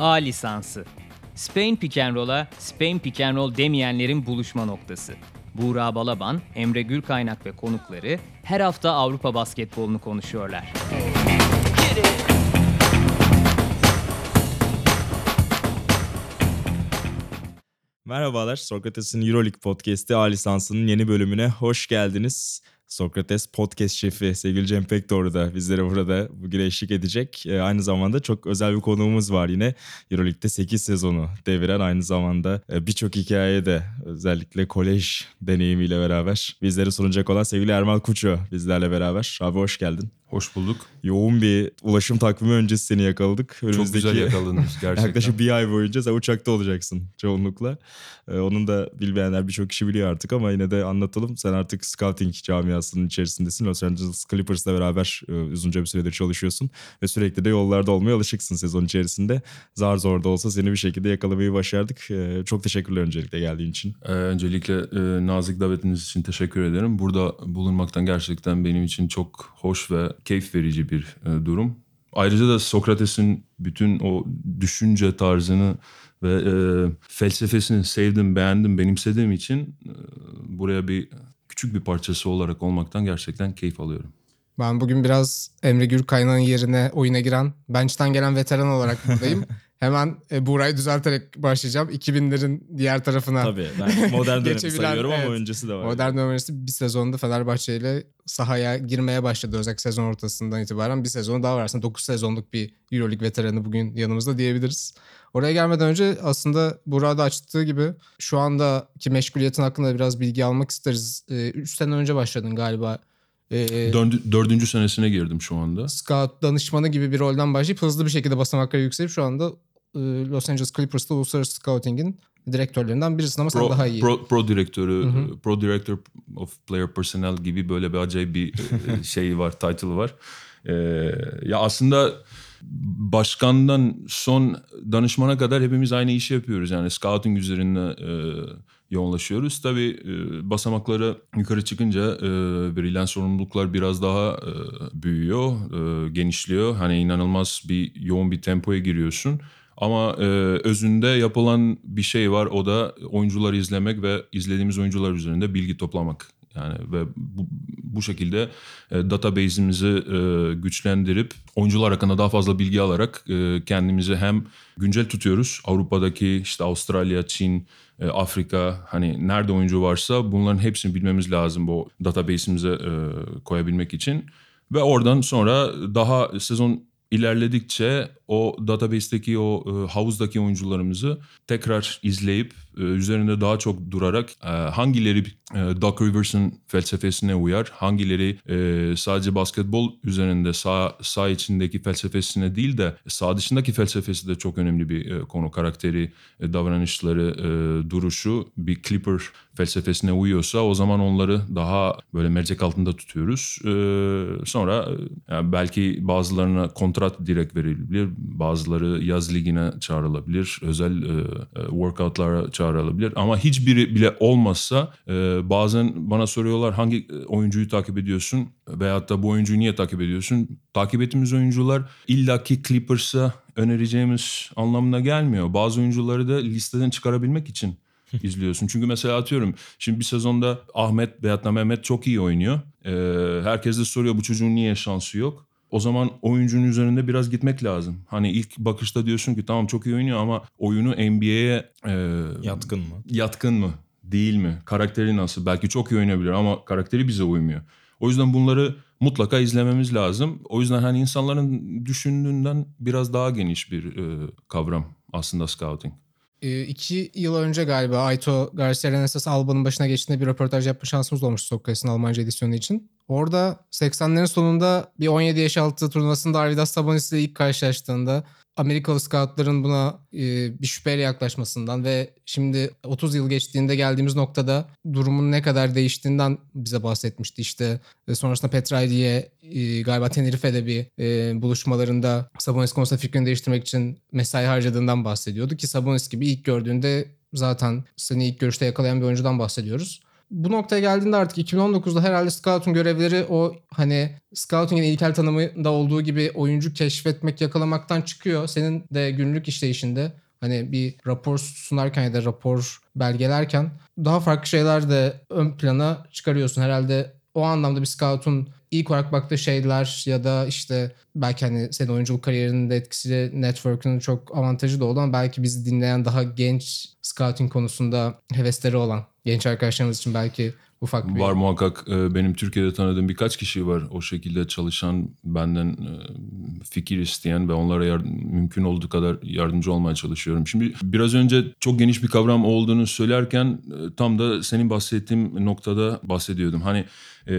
A lisansı. Spain Pick and Roll'a Spain Pick and Roll demeyenlerin buluşma noktası. Buğra Balaban, Emre Gürkaynak ve konukları her hafta Avrupa basketbolunu konuşuyorlar. Merhabalar, Sokrates'in Euroleague Podcast'i A lisansının yeni bölümüne hoş geldiniz. Sokrates podcast şefi sevgili Cem Pekdoğru da bizlere burada bugün eşlik edecek. Ee, aynı zamanda çok özel bir konuğumuz var yine. Euroleague'de 8 sezonu deviren aynı zamanda e, birçok hikaye de özellikle kolej deneyimiyle beraber bizlere sunacak olan sevgili Ermal Kuço bizlerle beraber. Abi hoş geldin. Hoş bulduk. Yoğun bir ulaşım takvimi öncesi seni yakaladık. Çok güzel yakaladınız gerçekten. Yaklaşık bir ay boyunca sen uçakta olacaksın çoğunlukla. Ee, onun da bilmeyenler birçok kişi biliyor artık ama yine de anlatalım. Sen artık scouting camiasının içerisindesin. Los Angeles Clippers'la beraber e, uzunca bir süredir çalışıyorsun. Ve sürekli de yollarda olmaya alışıksın sezon içerisinde. Zar zor da olsa seni bir şekilde yakalamayı başardık. Ee, çok teşekkürler öncelikle geldiğin için. Ee, öncelikle e, nazik davetiniz için teşekkür ederim. Burada bulunmaktan gerçekten benim için çok hoş ve keyif verici bir e, durum. Ayrıca da Sokrates'in bütün o düşünce tarzını ve e, felsefesini sevdim, beğendim, benimsediğim için e, buraya bir küçük bir parçası olarak olmaktan gerçekten keyif alıyorum. Ben bugün biraz Emre Gürkaynak'ın yerine oyuna giren, bench'ten gelen veteran olarak buradayım. Hemen e, Buğra'yı düzelterek başlayacağım. 2000'lerin diğer tarafına Tabii ben modern dönemi Geçebilen, sayıyorum ama evet. öncesi de var. Modern dönem öncesi bir sezonda Fenerbahçe ile sahaya girmeye başladı özellikle sezon ortasından itibaren. Bir sezonu daha var aslında 9 sezonluk bir Euroleague veteranı bugün yanımızda diyebiliriz. Oraya gelmeden önce aslında Buğra da açtığı gibi şu andaki meşguliyetin hakkında biraz bilgi almak isteriz. 3 sene önce başladın galiba. Ee, Dördü- dördüncü senesine girdim şu anda. scout danışmanı gibi bir rolden başlayıp hızlı bir şekilde basamaklara yükselip şu anda e, Los Angeles Clippers'ta uluslararası scouting'in direktörlerinden birisin ama sen Pro, daha iyi. pro, pro direktörü, Hı hı. pro director of player personnel gibi böyle bir acayip bir e, şey var, title var. Ee, ya aslında başkandan son danışmana kadar hepimiz aynı işi yapıyoruz. Yani scouting üzerinde e, yoğunlaşıyoruz. Tabii e, basamakları yukarı çıkınca e, verilen sorumluluklar biraz daha e, büyüyor, e, genişliyor. Hani inanılmaz bir yoğun bir tempoya giriyorsun. Ama e, özünde yapılan bir şey var. O da oyuncuları izlemek ve izlediğimiz oyuncular üzerinde bilgi toplamak. Yani ve bu, bu şekilde e, database'imizi e, güçlendirip oyuncular hakkında daha fazla bilgi alarak e, kendimizi hem güncel tutuyoruz. Avrupa'daki işte Avustralya, Çin, e, Afrika hani nerede oyuncu varsa bunların hepsini bilmemiz lazım bu database'imize e, koyabilmek için. Ve oradan sonra daha sezon ilerledikçe o database'teki o e, havuzdaki oyuncularımızı tekrar izleyip e, üzerinde daha çok durarak e, hangileri e, Doc Rivers'ın felsefesine uyar, hangileri e, sadece basketbol üzerinde sağ, sağ içindeki felsefesine değil de sağ dışındaki felsefesi de çok önemli bir e, konu. Karakteri, e, davranışları, e, duruşu bir Clipper felsefesine uyuyorsa o zaman onları daha böyle mercek altında tutuyoruz. E, sonra e, yani belki bazılarına kontrat direkt verilebilir, bazıları yaz ligine çağrılabilir, özel e, e, workoutlara çağrılabilir. Ama hiçbiri bile olmazsa e, bazen bana soruyorlar hangi e, oyuncuyu takip ediyorsun veyahut da bu oyuncuyu niye takip ediyorsun? Takip ettiğimiz oyuncular illaki Clippers'a önereceğimiz anlamına gelmiyor. Bazı oyuncuları da listeden çıkarabilmek için izliyorsun. Çünkü mesela atıyorum şimdi bir sezonda Ahmet veyahut da Mehmet çok iyi oynuyor. Ee, herkes de soruyor bu çocuğun niye şansı yok? O zaman oyuncunun üzerinde biraz gitmek lazım. Hani ilk bakışta diyorsun ki tamam çok iyi oynuyor ama oyunu NBA'ye e, Yatkın mı? yatkın mı? Değil mi? Karakteri nasıl? Belki çok iyi oynayabilir ama karakteri bize uymuyor. O yüzden bunları mutlaka izlememiz lazım. O yüzden hani insanların düşündüğünden biraz daha geniş bir e, kavram aslında scouting. E, iki yıl önce galiba Aito Garcia Renesas Alba'nın başına geçtiğinde bir röportaj yapma şansımız olmuş Sokrates'in Almanca edisyonu için. Orada 80'lerin sonunda bir 17 yaş altı turnuvasında Arvidas Sabonis ile ilk karşılaştığında Amerikalı scoutların buna e, bir şüpheyle yaklaşmasından ve şimdi 30 yıl geçtiğinde geldiğimiz noktada durumun ne kadar değiştiğinden bize bahsetmişti. İşte e, sonrasında Petrali'ye e, galiba Tenerife'de bir e, buluşmalarında Sabonis konusunda fikrini değiştirmek için mesai harcadığından bahsediyordu ki Sabonis gibi ilk gördüğünde zaten seni ilk görüşte yakalayan bir oyuncudan bahsediyoruz. Bu noktaya geldiğinde artık 2019'da herhalde scouting görevleri o hani scouting'in ilkel tanımında olduğu gibi oyuncu keşfetmek, yakalamaktan çıkıyor. Senin de günlük işleyişinde hani bir rapor sunarken ya da rapor belgelerken daha farklı şeyler de ön plana çıkarıyorsun. Herhalde o anlamda bir scout'un ilk olarak baktığı şeyler ya da işte belki hani senin oyunculuk kariyerinin de etkisiyle network'ün çok avantajı da ama belki bizi dinleyen daha genç scouting konusunda hevesleri olan genç arkadaşlarımız için belki ufak bir... Var muhakkak e, benim Türkiye'de tanıdığım birkaç kişi var o şekilde çalışan benden e, fikir isteyen ve onlara yardım, mümkün olduğu kadar yardımcı olmaya çalışıyorum. Şimdi biraz önce çok geniş bir kavram olduğunu söylerken e, tam da senin bahsettiğim noktada bahsediyordum. Hani e,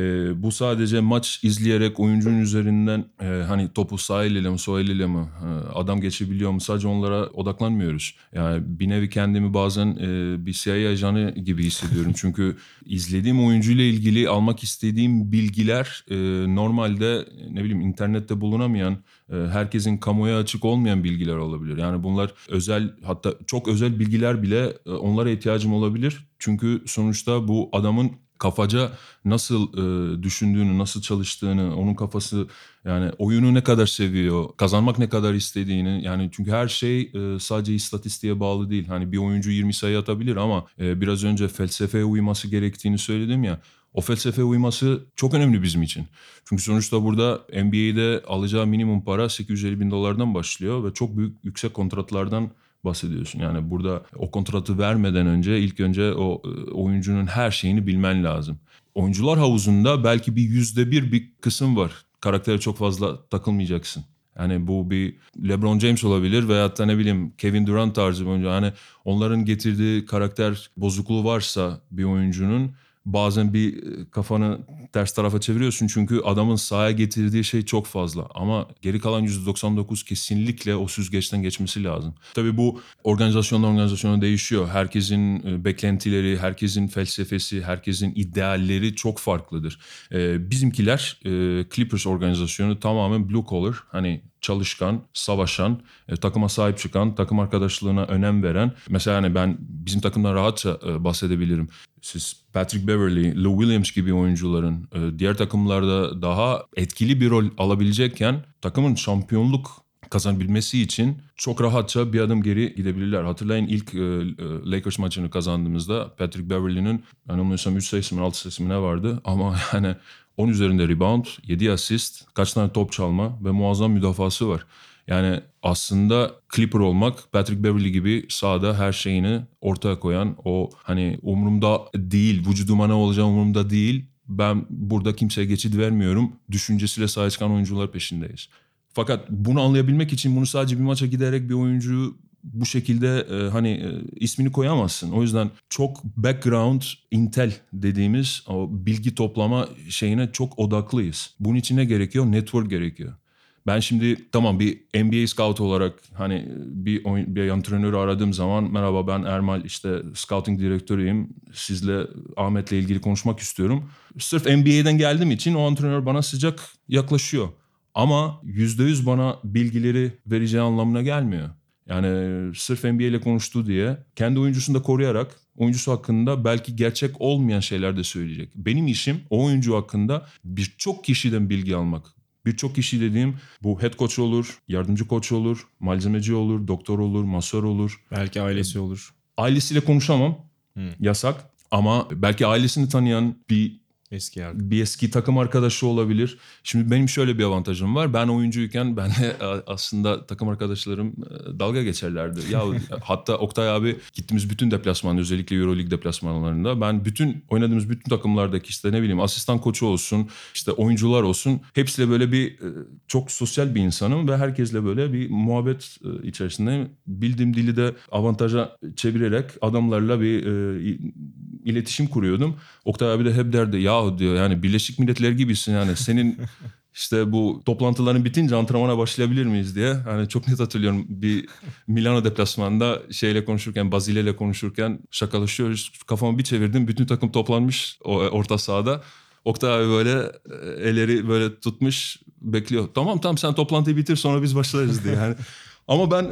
bu sadece maç izleyerek oyuncunun üzerinden e, hani topu sağ eliyle mi sol eliyle mi adam geçebiliyor mu sadece onlara odaklanmıyoruz. Yani bir nevi kendimi bazen e, bir CIA ajanı gibi hissediyorum. Çünkü izlediğim oyuncuyla ilgili almak istediğim bilgiler e, normalde ne bileyim internette bulunamayan e, herkesin kamuya açık olmayan bilgiler olabilir. Yani bunlar özel hatta çok özel bilgiler bile e, onlara ihtiyacım olabilir. Çünkü sonuçta bu adamın kafaca nasıl e, düşündüğünü, nasıl çalıştığını, onun kafası yani oyunu ne kadar seviyor, kazanmak ne kadar istediğini yani çünkü her şey e, sadece istatistiğe bağlı değil. Hani bir oyuncu 20 sayı atabilir ama e, biraz önce felsefeye uyması gerektiğini söyledim ya. O felsefe uyması çok önemli bizim için. Çünkü sonuçta burada NBA'de alacağı minimum para 850 bin dolardan başlıyor ve çok büyük yüksek kontratlardan bahsediyorsun. Yani burada o kontratı vermeden önce ilk önce o e, oyuncunun her şeyini bilmen lazım. Oyuncular havuzunda belki bir yüzde bir bir kısım var. Karaktere çok fazla takılmayacaksın. Yani bu bir LeBron James olabilir veyahut da ne bileyim Kevin Durant tarzı bir oyuncu. Hani onların getirdiği karakter bozukluğu varsa bir oyuncunun bazen bir e, kafanı ters tarafa çeviriyorsun çünkü adamın sahaya getirdiği şey çok fazla ama geri kalan %99 kesinlikle o süzgeçten geçmesi lazım. Tabii bu organizasyondan organizasyona değişiyor. Herkesin e, beklentileri, herkesin felsefesi, herkesin idealleri çok farklıdır. Ee, bizimkiler e, Clippers organizasyonu tamamen blue collar hani çalışkan, savaşan, e, takıma sahip çıkan, takım arkadaşlığına önem veren. Mesela hani ben bizim takımdan rahatça e, bahsedebilirim. Siz Patrick Beverly, Lou Williams gibi oyuncuların e, diğer takımlarda daha etkili bir rol alabilecekken takımın şampiyonluk kazanabilmesi için çok rahatça bir adım geri gidebilirler. Hatırlayın ilk e, e, Lakers maçını kazandığımızda Patrick Beverly'nin yanılmıyorsam 3 sayısı mı 6 sayısı mı ne vardı ama yani 10 üzerinde rebound, 7 asist, kaç tane top çalma ve muazzam müdafası var. Yani aslında Clipper olmak Patrick Beverly gibi sahada her şeyini ortaya koyan o hani umurumda değil, vücuduma ne olacağı umurumda değil. Ben burada kimseye geçit vermiyorum. Düşüncesiyle sahaya çıkan oyuncular peşindeyiz. Fakat bunu anlayabilmek için bunu sadece bir maça giderek bir oyuncuyu bu şekilde e, hani e, ismini koyamazsın. O yüzden çok background intel dediğimiz o bilgi toplama şeyine çok odaklıyız. Bunun için ne gerekiyor? Network gerekiyor. Ben şimdi tamam bir NBA scout olarak hani bir oyun, bir antrenörü aradığım zaman merhaba ben Ermal işte scouting direktörüyüm. Sizle Ahmet'le ilgili konuşmak istiyorum. Sırf NBA'den geldiğim için o antrenör bana sıcak yaklaşıyor. Ama %100 bana bilgileri vereceği anlamına gelmiyor. Yani sırf NBA ile konuştu diye kendi oyuncusunu da koruyarak oyuncusu hakkında belki gerçek olmayan şeyler de söyleyecek. Benim işim o oyuncu hakkında birçok kişiden bilgi almak. Birçok kişi dediğim bu head coach olur, yardımcı koç olur, malzemeci olur, doktor olur, masör olur. Belki ailesi olur. Ailesiyle konuşamam. Yasak. Ama belki ailesini tanıyan bir Eski yardım. bir eski takım arkadaşı olabilir. Şimdi benim şöyle bir avantajım var. Ben oyuncuyken benle aslında takım arkadaşlarım e, dalga geçerlerdi. Ya hatta Oktay abi gittiğimiz bütün deplasman özellikle EuroLeague deplasmanlarında ben bütün oynadığımız bütün takımlardaki işte ne bileyim asistan koçu olsun, işte oyuncular olsun hepsiyle böyle bir e, çok sosyal bir insanım ve herkesle böyle bir muhabbet e, içerisinde bildiğim dili de avantaja çevirerek adamlarla bir iletişim kuruyordum. Oktay abi de hep derdi ya diyor yani Birleşik Milletler gibisin yani senin işte bu toplantıların bitince antrenmana başlayabilir miyiz diye. Hani çok net hatırlıyorum bir Milano deplasmanında şeyle konuşurken Bazile ile konuşurken şakalaşıyoruz. Kafamı bir çevirdim bütün takım toplanmış orta sahada. Oktay abi böyle elleri böyle tutmuş bekliyor. Tamam tamam sen toplantıyı bitir sonra biz başlarız diye. Yani Ama ben e,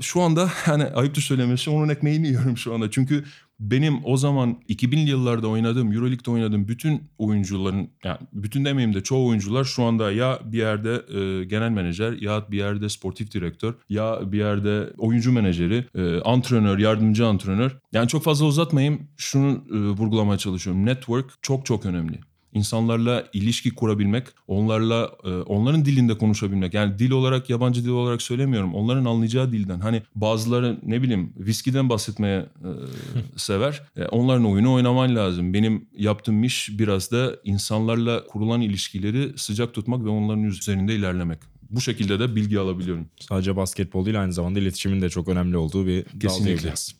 şu anda hani ayıptır söylemesi onun ekmeğini yiyorum şu anda. Çünkü benim o zaman 2000'li yıllarda oynadığım, Euroleague'de oynadığım bütün oyuncuların, yani bütün demeyeyim de çoğu oyuncular şu anda ya bir yerde e, genel menajer ya bir yerde sportif direktör ya bir yerde oyuncu menajeri, e, antrenör, yardımcı antrenör. Yani çok fazla uzatmayayım şunu e, vurgulamaya çalışıyorum. Network çok çok önemli insanlarla ilişki kurabilmek, onlarla e, onların dilinde konuşabilmek. Yani dil olarak yabancı dil olarak söylemiyorum. Onların anlayacağı dilden. Hani bazıları ne bileyim viskiden bahsetmeye e, sever. E, onların oyunu oynaman lazım. Benim yaptığım iş biraz da insanlarla kurulan ilişkileri sıcak tutmak ve onların üzerinde ilerlemek. Bu şekilde de bilgi alabiliyorum. Sadece basketbol değil aynı zamanda iletişimin de çok önemli olduğu bir dal diyebiliriz.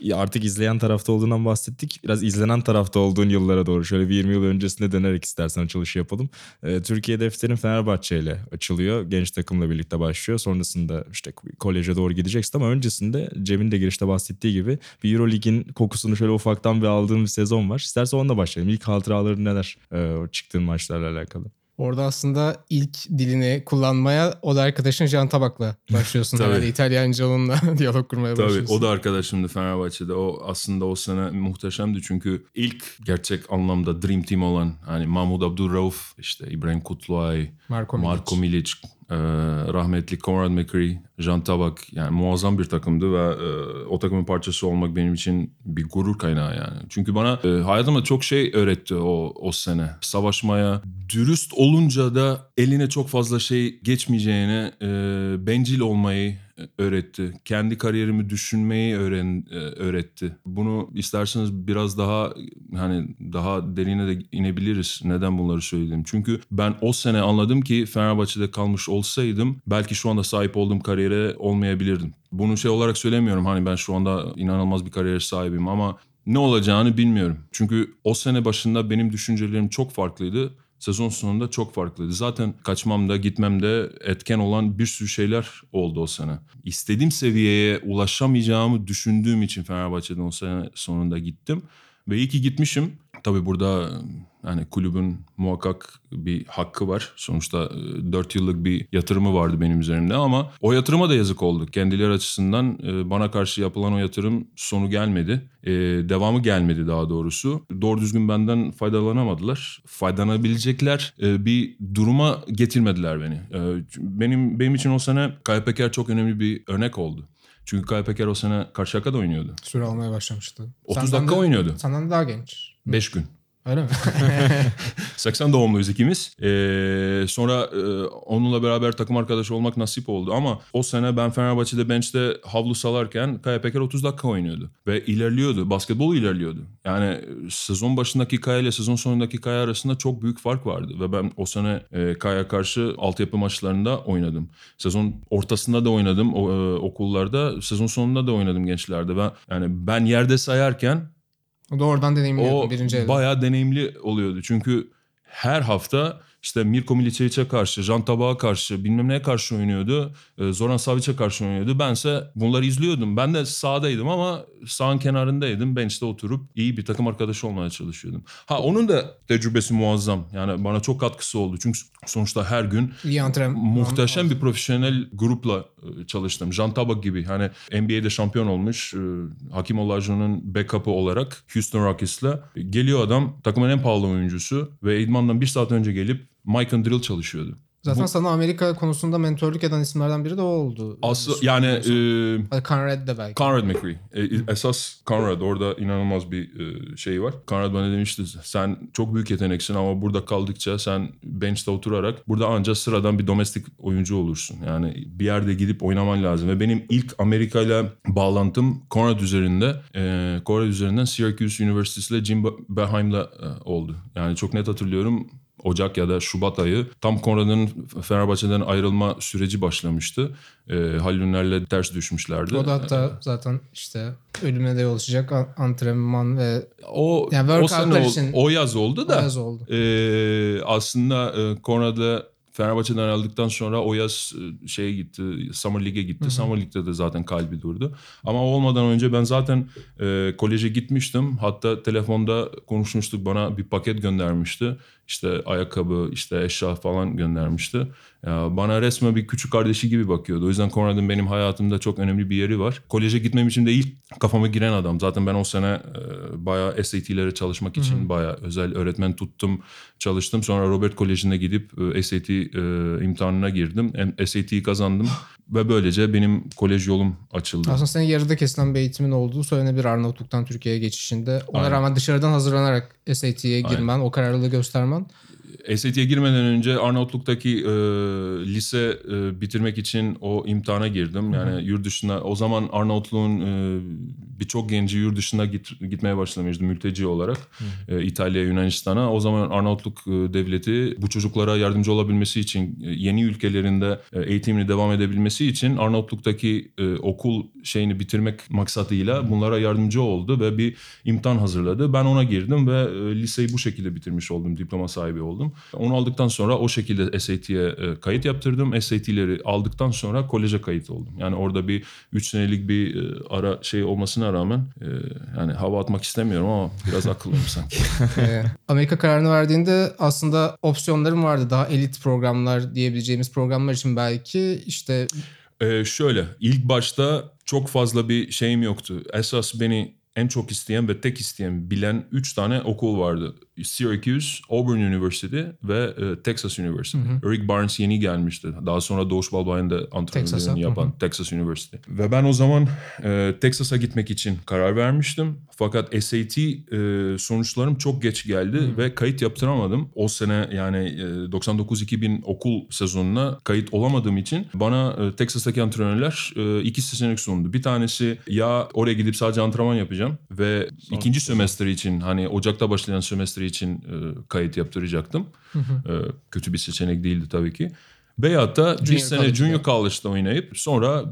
Ya Artık izleyen tarafta olduğundan bahsettik. Biraz izlenen tarafta olduğun yıllara doğru şöyle bir 20 yıl öncesine dönerek istersen açılışı yapalım. Ee, Türkiye defterin Fenerbahçe ile açılıyor. Genç takımla birlikte başlıyor. Sonrasında işte koleje doğru gideceksin ama öncesinde Cem'in de girişte bahsettiği gibi bir Euroleague'in kokusunu şöyle ufaktan bir aldığın bir sezon var. İstersen onunla başlayalım. İlk hatıraların neler ee, o çıktığın maçlarla alakalı? Orada aslında ilk dilini kullanmaya o da arkadaşın Can Tabak'la başlıyorsun. Tabii. Herhalde İtalyanca onunla diyalog kurmaya Tabii başlıyorsun. o da arkadaşımdı Fenerbahçe'de. O aslında o sene muhteşemdi çünkü ilk gerçek anlamda Dream Team olan hani Mahmut Abdurrauf, işte İbrahim Kutluay, Marko Milic. Marko Milic, e, rahmetli Conrad McCree, Jean Tabak yani muazzam bir takımdı ve e, o takımın parçası olmak benim için bir gurur kaynağı yani. Çünkü bana e, hayatımda çok şey öğretti o o sene. Savaşmaya, dürüst olunca da eline çok fazla şey geçmeyeceğini, e, bencil olmayı öğretti. Kendi kariyerimi düşünmeyi öğren e, öğretti. Bunu isterseniz biraz daha hani daha derine de inebiliriz. Neden bunları söyledim? Çünkü ben o sene anladım ki Fenerbahçe'de kalmış olsaydım belki şu anda sahip olduğum kariyere olmayabilirdim. Bunu şey olarak söylemiyorum hani ben şu anda inanılmaz bir kariyer sahibim ama ne olacağını bilmiyorum. Çünkü o sene başında benim düşüncelerim çok farklıydı. Sezon sonunda çok farklıydı. Zaten kaçmamda, gitmemde etken olan bir sürü şeyler oldu o sene. İstediğim seviyeye ulaşamayacağımı düşündüğüm için Fenerbahçe'den o sene sonunda gittim. Ve iyi ki gitmişim. Tabii burada yani kulübün muhakkak bir hakkı var. Sonuçta 4 yıllık bir yatırımı vardı benim üzerimde ama o yatırıma da yazık oldu. Kendileri açısından e, bana karşı yapılan o yatırım sonu gelmedi. E, devamı gelmedi daha doğrusu. Doğru düzgün benden faydalanamadılar. Faydalanabilecekler e, bir duruma getirmediler beni. E, Benim benim için o sene Kaya Peker çok önemli bir örnek oldu. Çünkü Kaya Peker o sene Karşıyaka'da oynuyordu. Süre almaya başlamıştı. 30 Senden dakika de- oynuyordu. Senden daha genç. 5 gün. Öyle mi? 80 doğumluyuz ikimiz. Ee, sonra e, onunla beraber takım arkadaşı olmak nasip oldu ama o sene ben Fenerbahçe'de bench'te havlu salarken Kaya Peker 30 dakika oynuyordu. Ve ilerliyordu. Basketbol ilerliyordu. Yani e, sezon başındaki Kaya ile sezon sonundaki Kaya arasında çok büyük fark vardı. Ve ben o sene e, Kaya karşı altyapı maçlarında oynadım. Sezon ortasında da oynadım o, e, okullarda. Sezon sonunda da oynadım gençlerde. Ben, yani ben yerde sayarken Oradan deneyimliyordun o birinci elde. bayağı deneyimli oluyordu. Çünkü her hafta işte Mirko Milicic'e karşı, Can Tabak'a karşı, bilmem neye karşı oynuyordu. e, Zoran Savic'e karşı oynuyordu. Bense bunları izliyordum. Ben de sahadaydım ama sağın kenarındaydım. Bench'te oturup iyi bir takım arkadaşı olmaya çalışıyordum. Ha onun da tecrübesi muazzam. Yani bana çok katkısı oldu. Çünkü sonuçta her gün İyi antrenman. muhteşem bir profesyonel grupla e, çalıştım. Jean Tabak gibi hani NBA'de şampiyon olmuş e, Hakim Olajuwon'un backup'ı olarak Houston Rockets'la geliyor adam takımın en pahalı oyuncusu ve idmandan bir saat önce gelip Mike and Drill çalışıyordu. Zaten Bu- sana Amerika konusunda mentorluk eden isimlerden biri de o oldu. Aslı yani e, Conrad de belki. Conrad McCree. E, esas Conrad orada inanılmaz bir e, şey var. Conrad bana demişti sen çok büyük yeteneksin ama burada kaldıkça sen bench'te oturarak burada ancak sıradan bir domestik oyuncu olursun. Yani bir yerde gidip oynaman lazım. Ve benim ilk Amerika ile bağlantım Conrad üzerinde. E, Conrad üzerinden Syracuse Üniversitesi ile Jim Beheim'la e, oldu. Yani çok net hatırlıyorum. Ocak ya da Şubat ayı tam Conrad'ın Fenerbahçe'den ayrılma süreci başlamıştı. E, Halil Üner'le ters düşmüşlerdi. O da hatta zaten işte ölüme de yol açacak an- antrenman ve O Yani o sene ol- için- o yaz oldu da yaz oldu. e, aslında e, Konrad'la Fenerbahçe'den ayrıldıktan sonra o yaz e, şeye gitti, Summer League'e gitti. Summer League'de de zaten kalbi durdu. Ama o olmadan önce ben zaten e, koleje gitmiştim. Hatta telefonda konuşmuştuk bana bir paket göndermişti. İşte ayakkabı, işte eşya falan göndermişti. Ya bana resmen bir küçük kardeşi gibi bakıyordu. O yüzden Conrad'ın benim hayatımda çok önemli bir yeri var. Koleje gitmem için de ilk kafama giren adam. Zaten ben o sene e, bayağı SAT'lere çalışmak için bayağı özel öğretmen tuttum, çalıştım. Sonra Robert Koleji'ne gidip e, SAT e, imtihanına girdim. SAT'yi kazandım ve böylece benim kolej yolum açıldı. Aslında senin yarıda kesilen bir eğitimin olduğu söylenebilir Arnavutluk'tan Türkiye'ye geçişinde. Ona Aynen. rağmen dışarıdan hazırlanarak SAT'ye girmen, o kararlılığı göstermen. zaman. SAT'ye girmeden önce Arnavutluk'taki e, lise e, bitirmek için o imtihana girdim. Yani yurt dışına o zaman Arnavutluğun e, birçok genci yurt dışına git, gitmeye başlamıştı mülteci olarak e, İtalya, Yunanistan'a. O zaman Arnavutluk e, devleti bu çocuklara yardımcı olabilmesi için e, yeni ülkelerinde e, eğitimini devam edebilmesi için Arnavutluk'taki e, okul şeyini bitirmek maksadıyla bunlara yardımcı oldu ve bir imtihan hazırladı. Ben ona girdim ve e, liseyi bu şekilde bitirmiş oldum, diploma sahibi oldum. Onu aldıktan sonra o şekilde SAT'ye e, kayıt yaptırdım. SAT'leri aldıktan sonra koleje kayıt oldum. Yani orada bir 3 senelik bir e, ara şey olmasına rağmen e, yani hava atmak istemiyorum ama biraz akıllıyım sanki. Amerika kararını verdiğinde aslında opsiyonlarım vardı. Daha elit programlar diyebileceğimiz programlar için belki işte Ee, şöyle ilk başta çok fazla bir şeyim yoktu. Esas beni en çok isteyen ve tek isteyen bilen 3 tane okul vardı. Syracuse, Auburn University ve e, Texas University. Eric Barnes yeni gelmişti. Daha sonra Doğuş Balbay'ın antrenörlüğünü yapan Texas University. Ve ben o zaman e, Texas'a gitmek için karar vermiştim. Fakat SAT e, sonuçlarım çok geç geldi ve kayıt yaptıramadım. O sene yani e, 99-2000 okul sezonuna kayıt olamadığım için bana e, Texas'taki antrenörler e, iki seçenek sundu. Bir tanesi ya oraya gidip sadece antrenman yapacağım ve ikinci sömestr için hani Ocak'ta başlayan sömestr için e, kayıt yaptıracaktım. E, kötü bir seçenek değildi tabii ki. Veyahut da bir Junior sene college'da. Junior College'da oynayıp sonra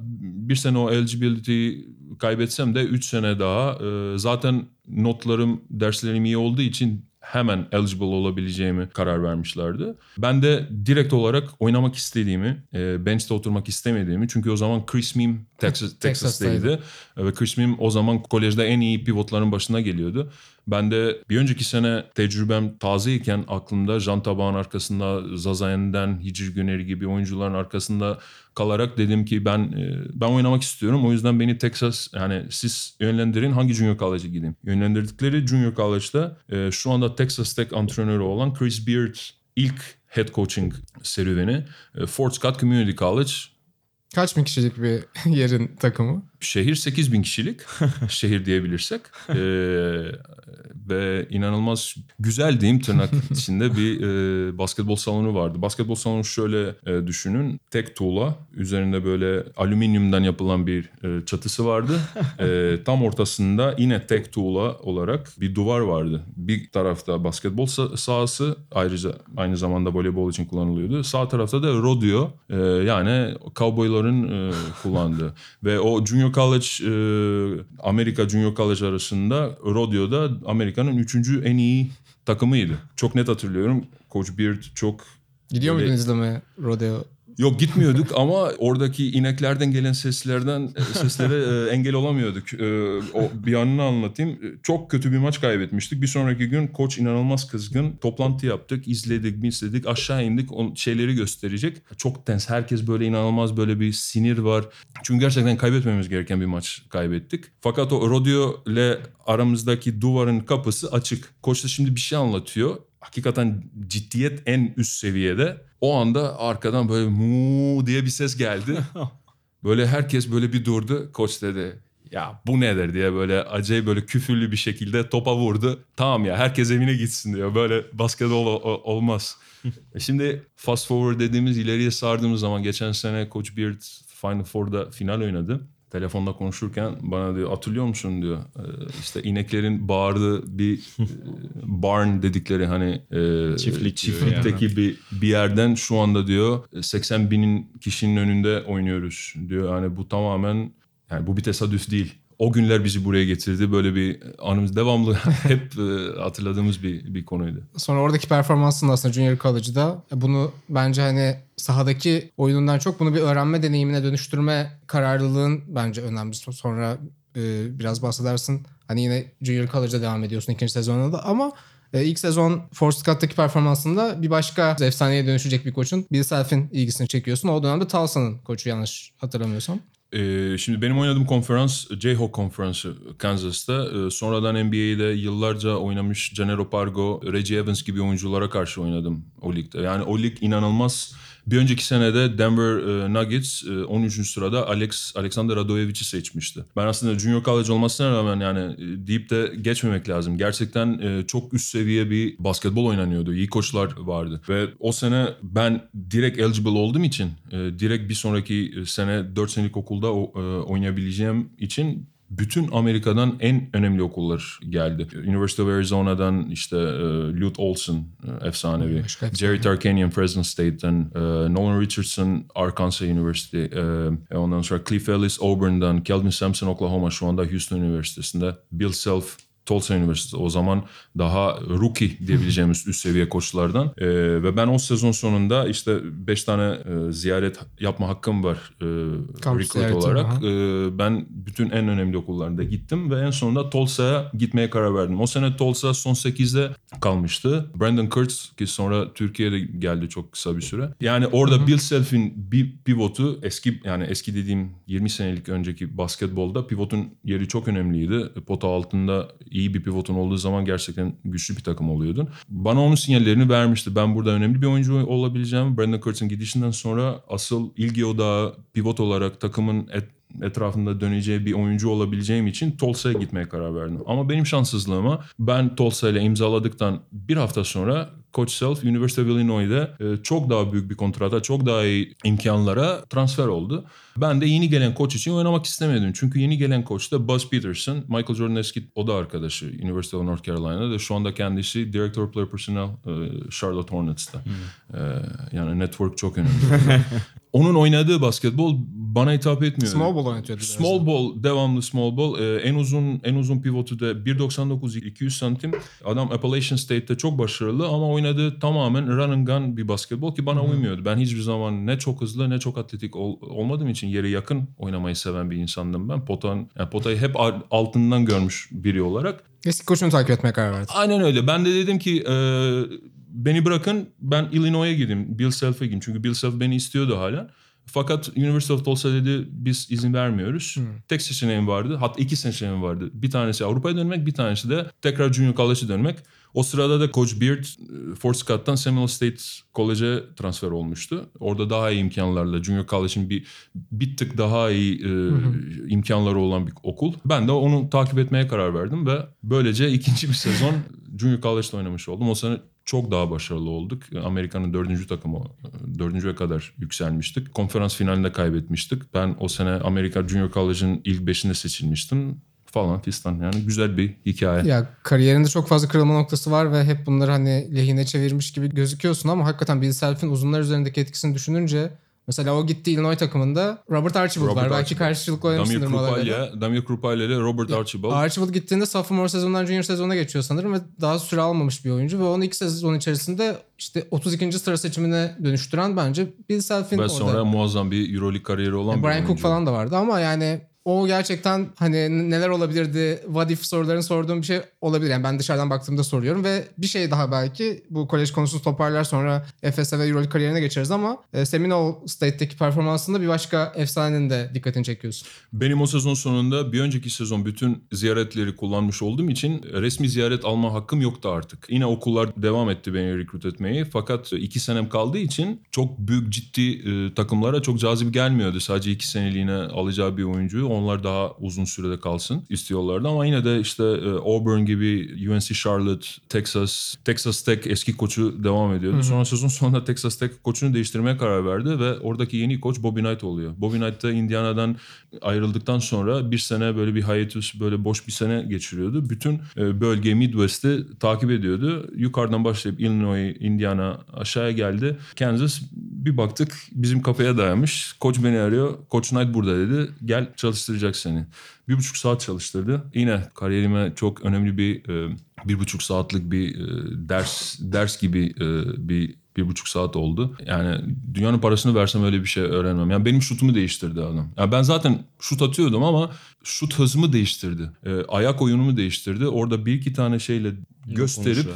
bir sene o eligibility kaybetsem de 3 sene daha e, zaten notlarım, derslerim iyi olduğu için hemen eligible olabileceğimi karar vermişlerdi. Ben de direkt olarak oynamak istediğimi, e, bench'te oturmak istemediğimi çünkü o zaman Chris Mim Texas, Texas'taydı. Texas'taydı ve Chris Mim o zaman kolejde en iyi pivotların başına geliyordu. Ben de bir önceki sene tecrübem tazeyken aklımda Jean Tabak'ın arkasında Zazayen'den Hicri Güneri gibi oyuncuların arkasında kalarak dedim ki ben e, ben oynamak istiyorum. O yüzden beni Texas yani siz yönlendirin hangi junior college'a gideyim. Yönlendirdikleri junior college'da e, şu anda Texas Tech antrenörü olan Chris Beard ilk head coaching serüveni e, Fort Scott Community College kaç bin kişilik bir yerin takımı? Şehir 8 bin kişilik şehir diyebilirsek Ee, ve inanılmaz güzel diyeyim tırnak içinde bir e, basketbol salonu vardı. Basketbol salonu şöyle e, düşünün tek tuğla üzerinde böyle alüminyumdan yapılan bir e, çatısı vardı. E, tam ortasında yine tek tuğla olarak bir duvar vardı. Bir tarafta basketbol sa- sahası ayrıca aynı zamanda voleybol için kullanılıyordu. Sağ tarafta da rodeo e, yani cowboyların e, kullandığı ve o junior college e, Amerika junior college arasında rodeo'da Amerika'nın üçüncü en iyi takımıydı. Çok net hatırlıyorum. Coach Beard çok Gidiyor muydun izlemeye rodeo? Yok gitmiyorduk ama oradaki ineklerden gelen seslerden e, seslere e, engel olamıyorduk. E, o bir anını anlatayım. Çok kötü bir maç kaybetmiştik. Bir sonraki gün koç inanılmaz kızgın. Toplantı yaptık, izledik, izledik, aşağı indik. O şeyleri gösterecek. Çok tens. Herkes böyle inanılmaz böyle bir sinir var. Çünkü gerçekten kaybetmemiz gereken bir maç kaybettik. Fakat o rodeo ile aramızdaki duvarın kapısı açık. Koç da şimdi bir şey anlatıyor hakikaten ciddiyet en üst seviyede. O anda arkadan böyle mu diye bir ses geldi. Böyle herkes böyle bir durdu. Koç dedi ya bu nedir diye böyle acayip böyle küfürlü bir şekilde topa vurdu. Tamam ya herkes evine gitsin diyor. Böyle basketbol olmaz. E Şimdi fast forward dediğimiz ileriye sardığımız zaman geçen sene Coach Beard Final Four'da final oynadı. Telefonda konuşurken bana diyor hatırlıyor musun diyor. Ee, işte ineklerin bağırdığı bir e, barn dedikleri hani e, Çiftlik çiftlikteki bir, bir yerden şu anda diyor 80 binin kişinin önünde oynuyoruz diyor. Yani bu tamamen yani bu bir tesadüf değil. O günler bizi buraya getirdi. Böyle bir anımız devamlı hep e, hatırladığımız bir, bir konuydu. Sonra oradaki performansın aslında Junior College'da bunu bence hani sahadaki oyunundan çok bunu bir öğrenme deneyimine dönüştürme kararlılığın bence önemli. Sonra e, biraz bahsedersin. Hani yine Junior College'da devam ediyorsun ikinci sezonunda da ama E, ilk sezon Force Scott'taki performansında bir başka efsaneye dönüşecek bir koçun Bill Self'in ilgisini çekiyorsun. O dönemde Tulsa'nın koçu yanlış hatırlamıyorsam. Ee, şimdi benim oynadığım konferans Jayhawk konferansı Kansas'ta. Ee, sonradan NBA'de yıllarca oynamış Gennaro Pargo, Reggie Evans gibi oyunculara karşı oynadım o ligde. Yani o lig inanılmaz. Bir önceki senede Denver e, Nuggets e, 13. sırada Alex Alexander Radojevic'i seçmişti. Ben aslında junior college olmasına rağmen yani e, deyip de geçmemek lazım. Gerçekten e, çok üst seviye bir basketbol oynanıyordu. İyi koçlar vardı. Ve o sene ben direkt eligible olduğum için e, direkt bir sonraki sene 4 senelik okulda e, oynayabileceğim için bütün Amerika'dan en önemli okullar geldi. University of Arizona'dan işte e, Lute Olson e, efsanevi. Başka. Jerry Tarkanian Fresno State'den, e, Nolan Richardson Arkansas University, e, ondan sonra Cliff Ellis Auburn'dan, Kelvin Sampson Oklahoma şu anda Houston Üniversitesi'nde, Bill Self Tulsa Üniversitesi o zaman daha rookie diyebileceğimiz üst seviye koçlardan. Ee, ve ben o sezon sonunda işte 5 tane e, ziyaret yapma hakkım var e, recruit olarak. aha. Ee, ben bütün en önemli okullarında gittim ve en sonunda Tulsa'ya gitmeye karar verdim. O sene Tulsa son 8'de kalmıştı. Brandon Kurtz ki sonra Türkiye'de geldi çok kısa bir süre. Yani orada Bill Self'in bir pivotu eski yani eski dediğim 20 senelik önceki basketbolda pivotun yeri çok önemliydi. Pota altında iyi bir pivotun olduğu zaman gerçekten güçlü bir takım oluyordun. Bana onun sinyallerini vermişti. Ben burada önemli bir oyuncu olabileceğim. Brandon Kurtz'un gidişinden sonra asıl ilgi odağı pivot olarak takımın et, etrafında döneceği bir oyuncu olabileceğim için Tulsa'ya gitmeye karar verdim. Ama benim şanssızlığıma ben Tulsa ile imzaladıktan bir hafta sonra Coach Self University of Illinois'de e, çok daha büyük bir kontrata, çok daha iyi imkanlara transfer oldu. Ben de yeni gelen koç için oynamak istemedim. Çünkü yeni gelen koç da Buzz Peterson. Michael Jordan eski o da arkadaşı University of North Carolina'da. Şu anda kendisi Director of Player Personnel e, Charlotte Hornets'ta. E, yani network çok önemli. Onun oynadığı basketbol bana hitap etmiyor. Small ball oynatıyordu. biraz da. Small ball, devamlı small ball. Ee, en uzun en uzun pivotu da 1.99 200 santim. Adam Appalachian State'te çok başarılı ama oynadığı tamamen run and gun bir basketbol ki bana uymuyordu. Ben hiçbir zaman ne çok hızlı ne çok atletik ol- olmadığım için yere yakın oynamayı seven bir insandım ben. Potan, yani potayı hep al- altından görmüş biri olarak. Eski koçunu takip etmeye karar verdi. Aynen öyle. Ben de dedim ki e, beni bırakın ben Illinois'a gideyim. Bill Self'e gideyim. Çünkü Bill Self beni istiyordu hala. Fakat University of Tulsa dedi biz izin vermiyoruz. Tek seçeneğim vardı. Hatta iki seçeneğim vardı. Bir tanesi Avrupa'ya dönmek, bir tanesi de tekrar Junior College'a dönmek. O sırada da Coach Beard e, Fort Scott'tan Seminole State College'e transfer olmuştu. Orada daha iyi imkanlarla Junior College'in bir bir tık daha iyi e, imkanları olan bir okul. Ben de onu takip etmeye karar verdim ve böylece ikinci bir sezon Junior College'da oynamış oldum. O sene çok daha başarılı olduk. Amerika'nın dördüncü takımı, dördüncüye kadar yükselmiştik. Konferans finalinde kaybetmiştik. Ben o sene Amerika Junior College'ın ilk beşinde seçilmiştim falan fistan. Yani güzel bir hikaye. Ya kariyerinde çok fazla kırılma noktası var ve hep bunları hani lehine çevirmiş gibi gözüküyorsun ama hakikaten Bill Self'in uzunlar üzerindeki etkisini düşününce mesela o gitti Illinois takımında Robert Archibald Robert var. Belki Archibald. karşılıklı Damir oynamışsındır. Krupalya, Damir Krupalya ile Robert Archibald. Archibald gittiğinde sophomore sezondan junior sezona geçiyor sanırım ve daha süre almamış bir oyuncu ve onu ilk sezon içerisinde işte 32. sıra seçimine dönüştüren bence Bill Self'in Ve orada. sonra muazzam bir Euroleague kariyeri olan bir Brian oyuncu. Cook falan da vardı ama yani o gerçekten hani neler olabilirdi what if sorularını sorduğum bir şey olabilir. Yani ben dışarıdan baktığımda soruyorum ve bir şey daha belki bu kolej konusunu toparlar sonra Efes'e ve Euroleague kariyerine geçeriz ama e, Seminole State'deki performansında bir başka efsanenin de dikkatini çekiyorsun. Benim o sezon sonunda bir önceki sezon bütün ziyaretleri kullanmış olduğum için resmi ziyaret alma hakkım yoktu artık. Yine okullar devam etti beni rekrut etmeyi. Fakat iki senem kaldığı için çok büyük ciddi e, takımlara çok cazip gelmiyordu. Sadece iki seneliğine alacağı bir oyuncuyu onlar daha uzun sürede kalsın istiyorlardı. Ama yine de işte e, Auburn gibi UNC Charlotte, Texas, Texas Tech eski koçu devam ediyordu. Sonra sezon sonunda Texas Tech koçunu değiştirmeye karar verdi ve oradaki yeni koç Bobby Knight oluyor. Bobby Knight da Indiana'dan ayrıldıktan sonra bir sene böyle bir hiatus, böyle boş bir sene geçiriyordu. Bütün e, bölge Midwest'i takip ediyordu. Yukarıdan başlayıp Illinois, Indiana aşağıya geldi. Kansas bir baktık bizim kafaya dayamış. Koç beni arıyor. Koç Knight burada dedi. Gel çalıştıracak seni. Bir buçuk saat çalıştırdı. Yine kariyerime çok önemli bir e, bir buçuk saatlik bir e, ders ders gibi e, bir bir buçuk saat oldu. Yani dünyanın parasını versem öyle bir şey öğrenmem. Yani benim şutumu değiştirdi adam. Yani ben zaten şut atıyordum ama şut hızımı değiştirdi. E, ayak oyunumu değiştirdi. Orada bir iki tane şeyle gösterip.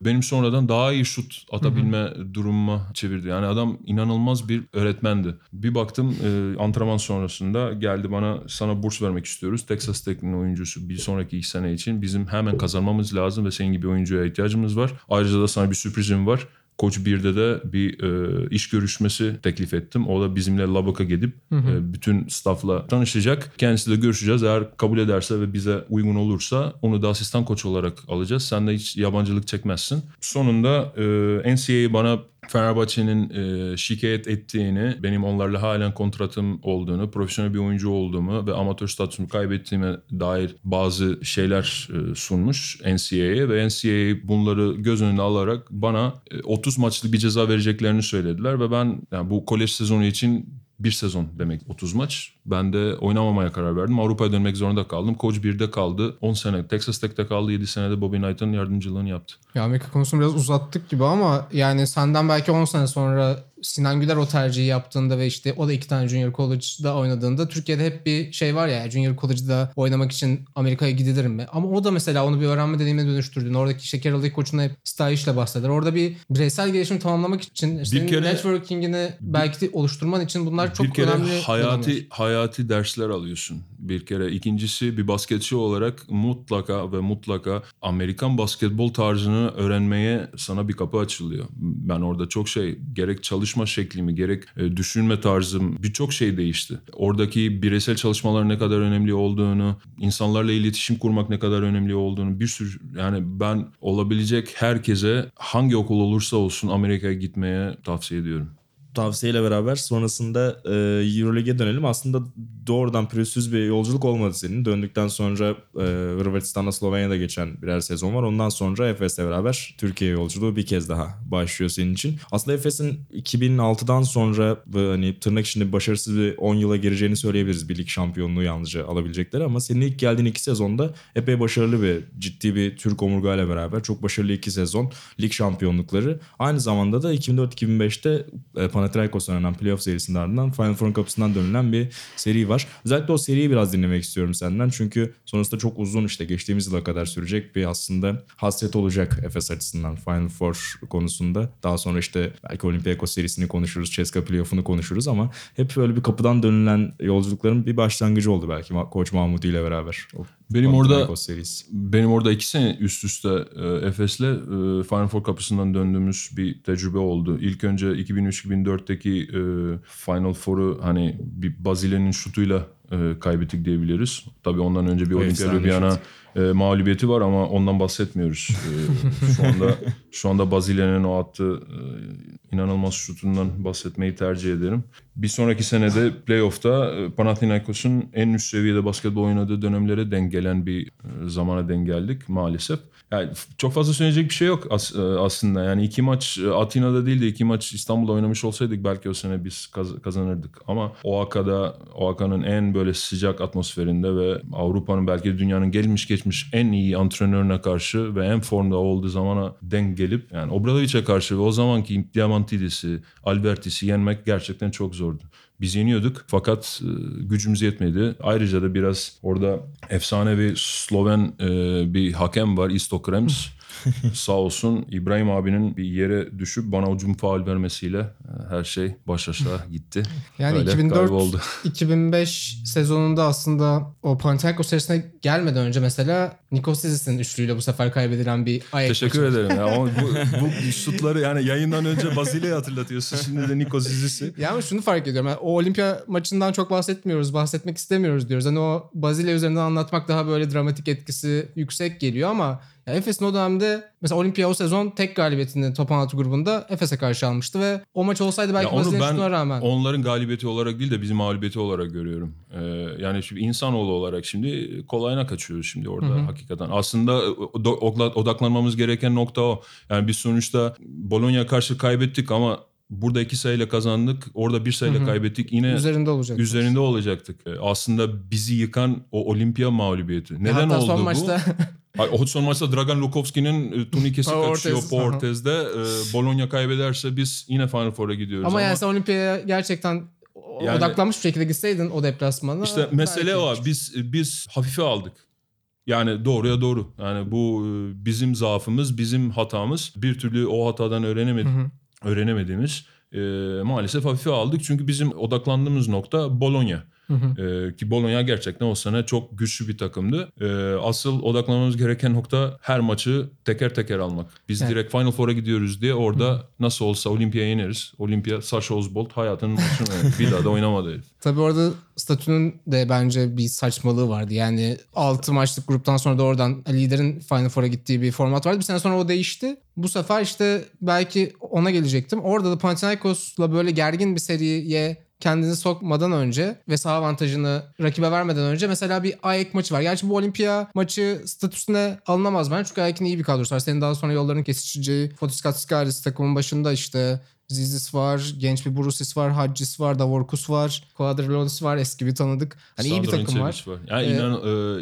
Benim sonradan daha iyi şut atabilme durumuma çevirdi. Yani adam inanılmaz bir öğretmendi. Bir baktım e, antrenman sonrasında geldi bana sana burs vermek istiyoruz. Texas Tech'in oyuncusu bir sonraki iki sene için bizim hemen kazanmamız lazım ve senin gibi oyuncuya ihtiyacımız var. Ayrıca da sana bir sürprizim var. Koç 1'de de bir e, iş görüşmesi teklif ettim. O da bizimle Lubbock'a gidip e, bütün staffla tanışacak. Kendisiyle görüşeceğiz. Eğer kabul ederse ve bize uygun olursa onu da asistan koç olarak alacağız. Sen de hiç yabancılık çekmezsin. Sonunda e, NCAA bana Fenerbahçe'nin e, şikayet ettiğini, benim onlarla halen kontratım olduğunu, profesyonel bir oyuncu olduğumu ve amatör statüsümü kaybettiğime dair bazı şeyler e, sunmuş NCAA'ye ve NCAA bunları göz önüne alarak bana e, 30 maçlık bir ceza vereceklerini söylediler ve ben yani bu kolej sezonu için bir sezon demek 30 maç. Ben de oynamamaya karar verdim. Avrupa'ya dönmek zorunda kaldım. Koç 1'de kaldı. 10 sene. Texas Tech'te kaldı. 7 senede Bobby Knight'ın yardımcılığını yaptı. Ya Amerika konusunu biraz uzattık gibi ama yani senden belki 10 sene sonra Sinan Güler o tercihi yaptığında ve işte o da iki tane Junior College'da oynadığında Türkiye'de hep bir şey var ya Junior College'da oynamak için Amerika'ya gidilir mi? Ama o da mesela onu bir öğrenme deneyimine dönüştürdüğünde oradaki işte Carroll koçuna hep stylish'le bahseder. Orada bir bireysel gelişim tamamlamak için senin kere- networking'ini belki de oluşturman için bunlar çok bir kere önemli hayati dönemler. hayati dersler alıyorsun bir kere. İkincisi bir basketçi olarak mutlaka ve mutlaka Amerikan basketbol tarzını öğrenmeye sana bir kapı açılıyor. Ben orada çok şey gerek çalışma şeklimi gerek e, düşünme tarzım birçok şey değişti. Oradaki bireysel çalışmalar ne kadar önemli olduğunu, insanlarla iletişim kurmak ne kadar önemli olduğunu bir sürü yani ben olabilecek herkese hangi okul olursa olsun Amerika'ya gitmeye tavsiye ediyorum. Tavsiyeyle beraber sonrasında e, Euroleague'e dönelim. Aslında doğrudan pürüzsüz bir yolculuk olmadı senin. Döndükten sonra e, Hırvatistan'la Slovenya'da geçen birer sezon var. Ondan sonra Efes'le beraber Türkiye yolculuğu bir kez daha başlıyor senin için. Aslında Efes'in 2006'dan sonra hani tırnak içinde başarısız bir 10 yıla gireceğini söyleyebiliriz. Bir lig şampiyonluğu yalnızca alabilecekleri ama senin ilk geldiğin iki sezonda epey başarılı bir ciddi bir Türk omurgayla beraber çok başarılı iki sezon lig şampiyonlukları. Aynı zamanda da 2004-2005'te e, Panathinaikos oynanan playoff serisinin ardından Final Four'un kapısından dönülen bir seri var. Özellikle o seriyi biraz dinlemek istiyorum senden. Çünkü sonrasında çok uzun işte geçtiğimiz yıla kadar sürecek bir aslında hasret olacak Efes açısından Final Four konusunda. Daha sonra işte belki Olympiakos serisini konuşuruz, Ceska playoff'unu konuşuruz ama hep böyle bir kapıdan dönülen yolculukların bir başlangıcı oldu belki Koç Mahmut ile beraber. Benim orada serisi. Benim orada iki sene üst üste e, Efes'le e, Final Four kapısından döndüğümüz bir tecrübe oldu. İlk önce 2003-2004'teki e, Final Four'u hani bir Bazile'nin şutuyla e, kaybettik diyebiliriz. Tabii ondan önce bir Olimpia Efsane Ljubljana e, mağlubiyeti var ama ondan bahsetmiyoruz. E, şu anda şu anda Bazile'nin o attığı e, inanılmaz şutundan bahsetmeyi tercih ederim. Bir sonraki senede playoff'ta e, Panathinaikos'un en üst seviyede basketbol oynadığı dönemlere denk gelen bir e, zamana denk geldik maalesef. Yani çok fazla söyleyecek bir şey yok as- e, aslında. Yani iki maç e, Atina'da değil de iki maç İstanbul'da oynamış olsaydık belki o sene biz kaz- kazanırdık. Ama OAKa'da, OAKA'nın en böyle sıcak atmosferinde ve Avrupa'nın belki dünyanın gelmiş geçmiş en iyi antrenörüne karşı ve en formda olduğu zamana denk gelip yani Obradovic'e karşı ve o zamanki Diamantidis'i, Albertis'i yenmek gerçekten çok zordu. Biz yeniyorduk fakat e, gücümüz yetmedi. Ayrıca da biraz orada efsane bir Sloven e, bir hakem var Istok Rems. Sağ olsun İbrahim abinin bir yere düşüp bana ucum faul vermesiyle e, her şey baş aşağı gitti. Yani Öyle 2004 kayboldu. 2005 sezonunda aslında o Panathinaikos serisine gelmeden önce mesela Nikos Zizis'in üçlüyle bu sefer kaybedilen bir ayak Teşekkür maçı. ederim. Ya, ama bu, bu şutları yani yayından önce Bazile'yi hatırlatıyorsun. Şimdi de Nikos Zizis'i. Ya ama şunu fark ediyorum. Yani o olimpiya maçından çok bahsetmiyoruz. Bahsetmek istemiyoruz diyoruz. Hani o Bazile üzerinden anlatmak daha böyle dramatik etkisi yüksek geliyor ama ya Efes'in o dönemde mesela olimpiya o sezon tek galibiyetini top 16 grubunda Efes'e karşı almıştı ve o maç olsaydı belki Bazile'nin şutuna rağmen. onların galibiyeti olarak değil de bizim mağlubiyeti olarak görüyorum. Ee, yani şimdi insanoğlu olarak şimdi kolayına kaçıyoruz şimdi orada hakikaten. Aslında odaklanmamız gereken nokta o. Yani biz sonuçta Bologna karşı kaybettik ama burada iki sayıyla kazandık. Orada bir sayıyla kaybettik. Yine üzerinde olacak. üzerinde olacaktık. Ee, Aslında bizi yıkan o olimpiya mağlubiyeti. Neden Hatta oldu son bu? maçta Ay, O son maçta Dragan Lukovski'nin e, turnikesi kaçıyor. Ortiz'de. E, Bologna kaybederse biz yine Final Four'a gidiyoruz. ama yani sen olimpiyaya gerçekten Yani- odaklanmış bir şekilde gitseydin o deplasmana. İşte mesele o. Biz biz hafife aldık. Yani doğruya doğru. Yani bu e, bizim zaafımız, bizim hatamız. Bir türlü o hatadan öğrenemedik, öğrenemediğimiz e, maalesef hafife aldık. Çünkü bizim odaklandığımız nokta Bologna. E, ki Bologna gerçekten o sene çok güçlü bir takımdı. E, asıl odaklanmamız gereken nokta her maçı teker teker almak. Biz Evet. direkt Final Four'a gidiyoruz diye orada nasıl olsa Olimpiya'ya yeneriz. Olimpia, Sasha Osbolt hayatının maçını oynadı. Bir daha da oynamadı herif. Tabii orada statünün de bence bir saçmalığı vardı. Yani 6 maçlık gruptan sonra da oradan liderin Final Four'a gittiği bir format vardı. Bir sene sonra o değişti. Bu sefer işte belki ona gelecektim. Orada da Panathinaikos'la böyle gergin bir seriye kendini sokmadan önce ve saha avantajını rakibe vermeden önce mesela bir AEK maçı var. Gerçi bu Olimpiya maçı statüsüne alınamaz ben. Çünkü AEK'in iyi bir kadrosu var. Senin daha sonra yolların kesişeceği Fotis Katsiskaris takımın başında işte Zizis var, genç bir Brusis var, Hadjis var, Davorkus var, Quadrilonis var, eski bir tanıdık. Hani iyi bir Sandro takım var. Nicevic Yani Ee, inan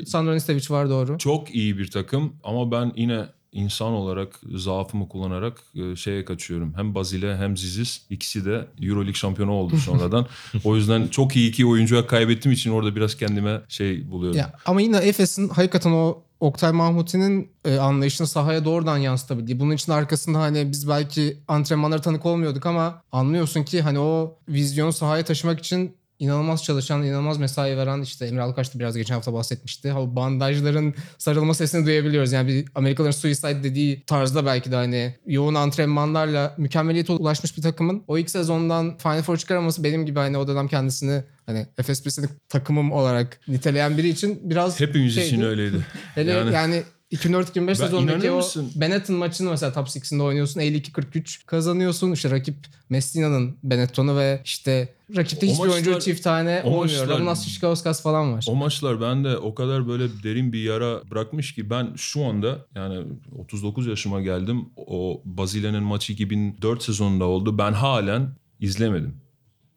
e, Sandro Nistevic var doğru. çok iyi bir takım ama ben yine insan olarak zaafımı kullanarak e, şeye kaçıyorum. Hem Bazile hem Zizis ikisi de Euroleague şampiyonu oldu sonradan. o yüzden çok iyi iki oyuncuya kaybettiğim için orada biraz kendime şey buluyorum. Ya, ama yine Efes'in hakikaten o Oktay Mahmuti'nin e, anlayışını sahaya doğrudan yansıtabildiği. Bunun için arkasında hani biz belki antrenmanlara tanık olmuyorduk ama anlıyorsun ki hani o vizyonu sahaya taşımak için inanılmaz çalışan, inanılmaz mesai veren işte Emre Alkaş da biraz geçen hafta bahsetmişti. O bandajların sarılma sesini duyabiliyoruz. Yani bir Amerikalıların suicide dediği tarzda belki de hani yoğun antrenmanlarla mükemmeliyete ulaşmış bir takımın o ilk sezondan Final Four çıkaraması benim gibi hani o dönem kendisini hani Efes takımım olarak niteleyen biri için biraz Hepimiz şeydi. için öyleydi. Hele yani, Yani- 2004-2005 Ben sezonundaki o mısın? Benetton maçını mesela top 6'sinde oynuyorsun. 52-43 kazanıyorsun. İşte rakip Messina'nın Benetton'u ve işte rakipte O hiçbir oyuncu çift tane o olmuyor. Ramonas Şişkauskas falan var. O maçlar bende o kadar böyle derin bir yara bırakmış ki ben şu anda yani 39 yaşıma geldim. O Bazile'nin maçı 2004 sezonunda oldu. Ben halen izlemedim.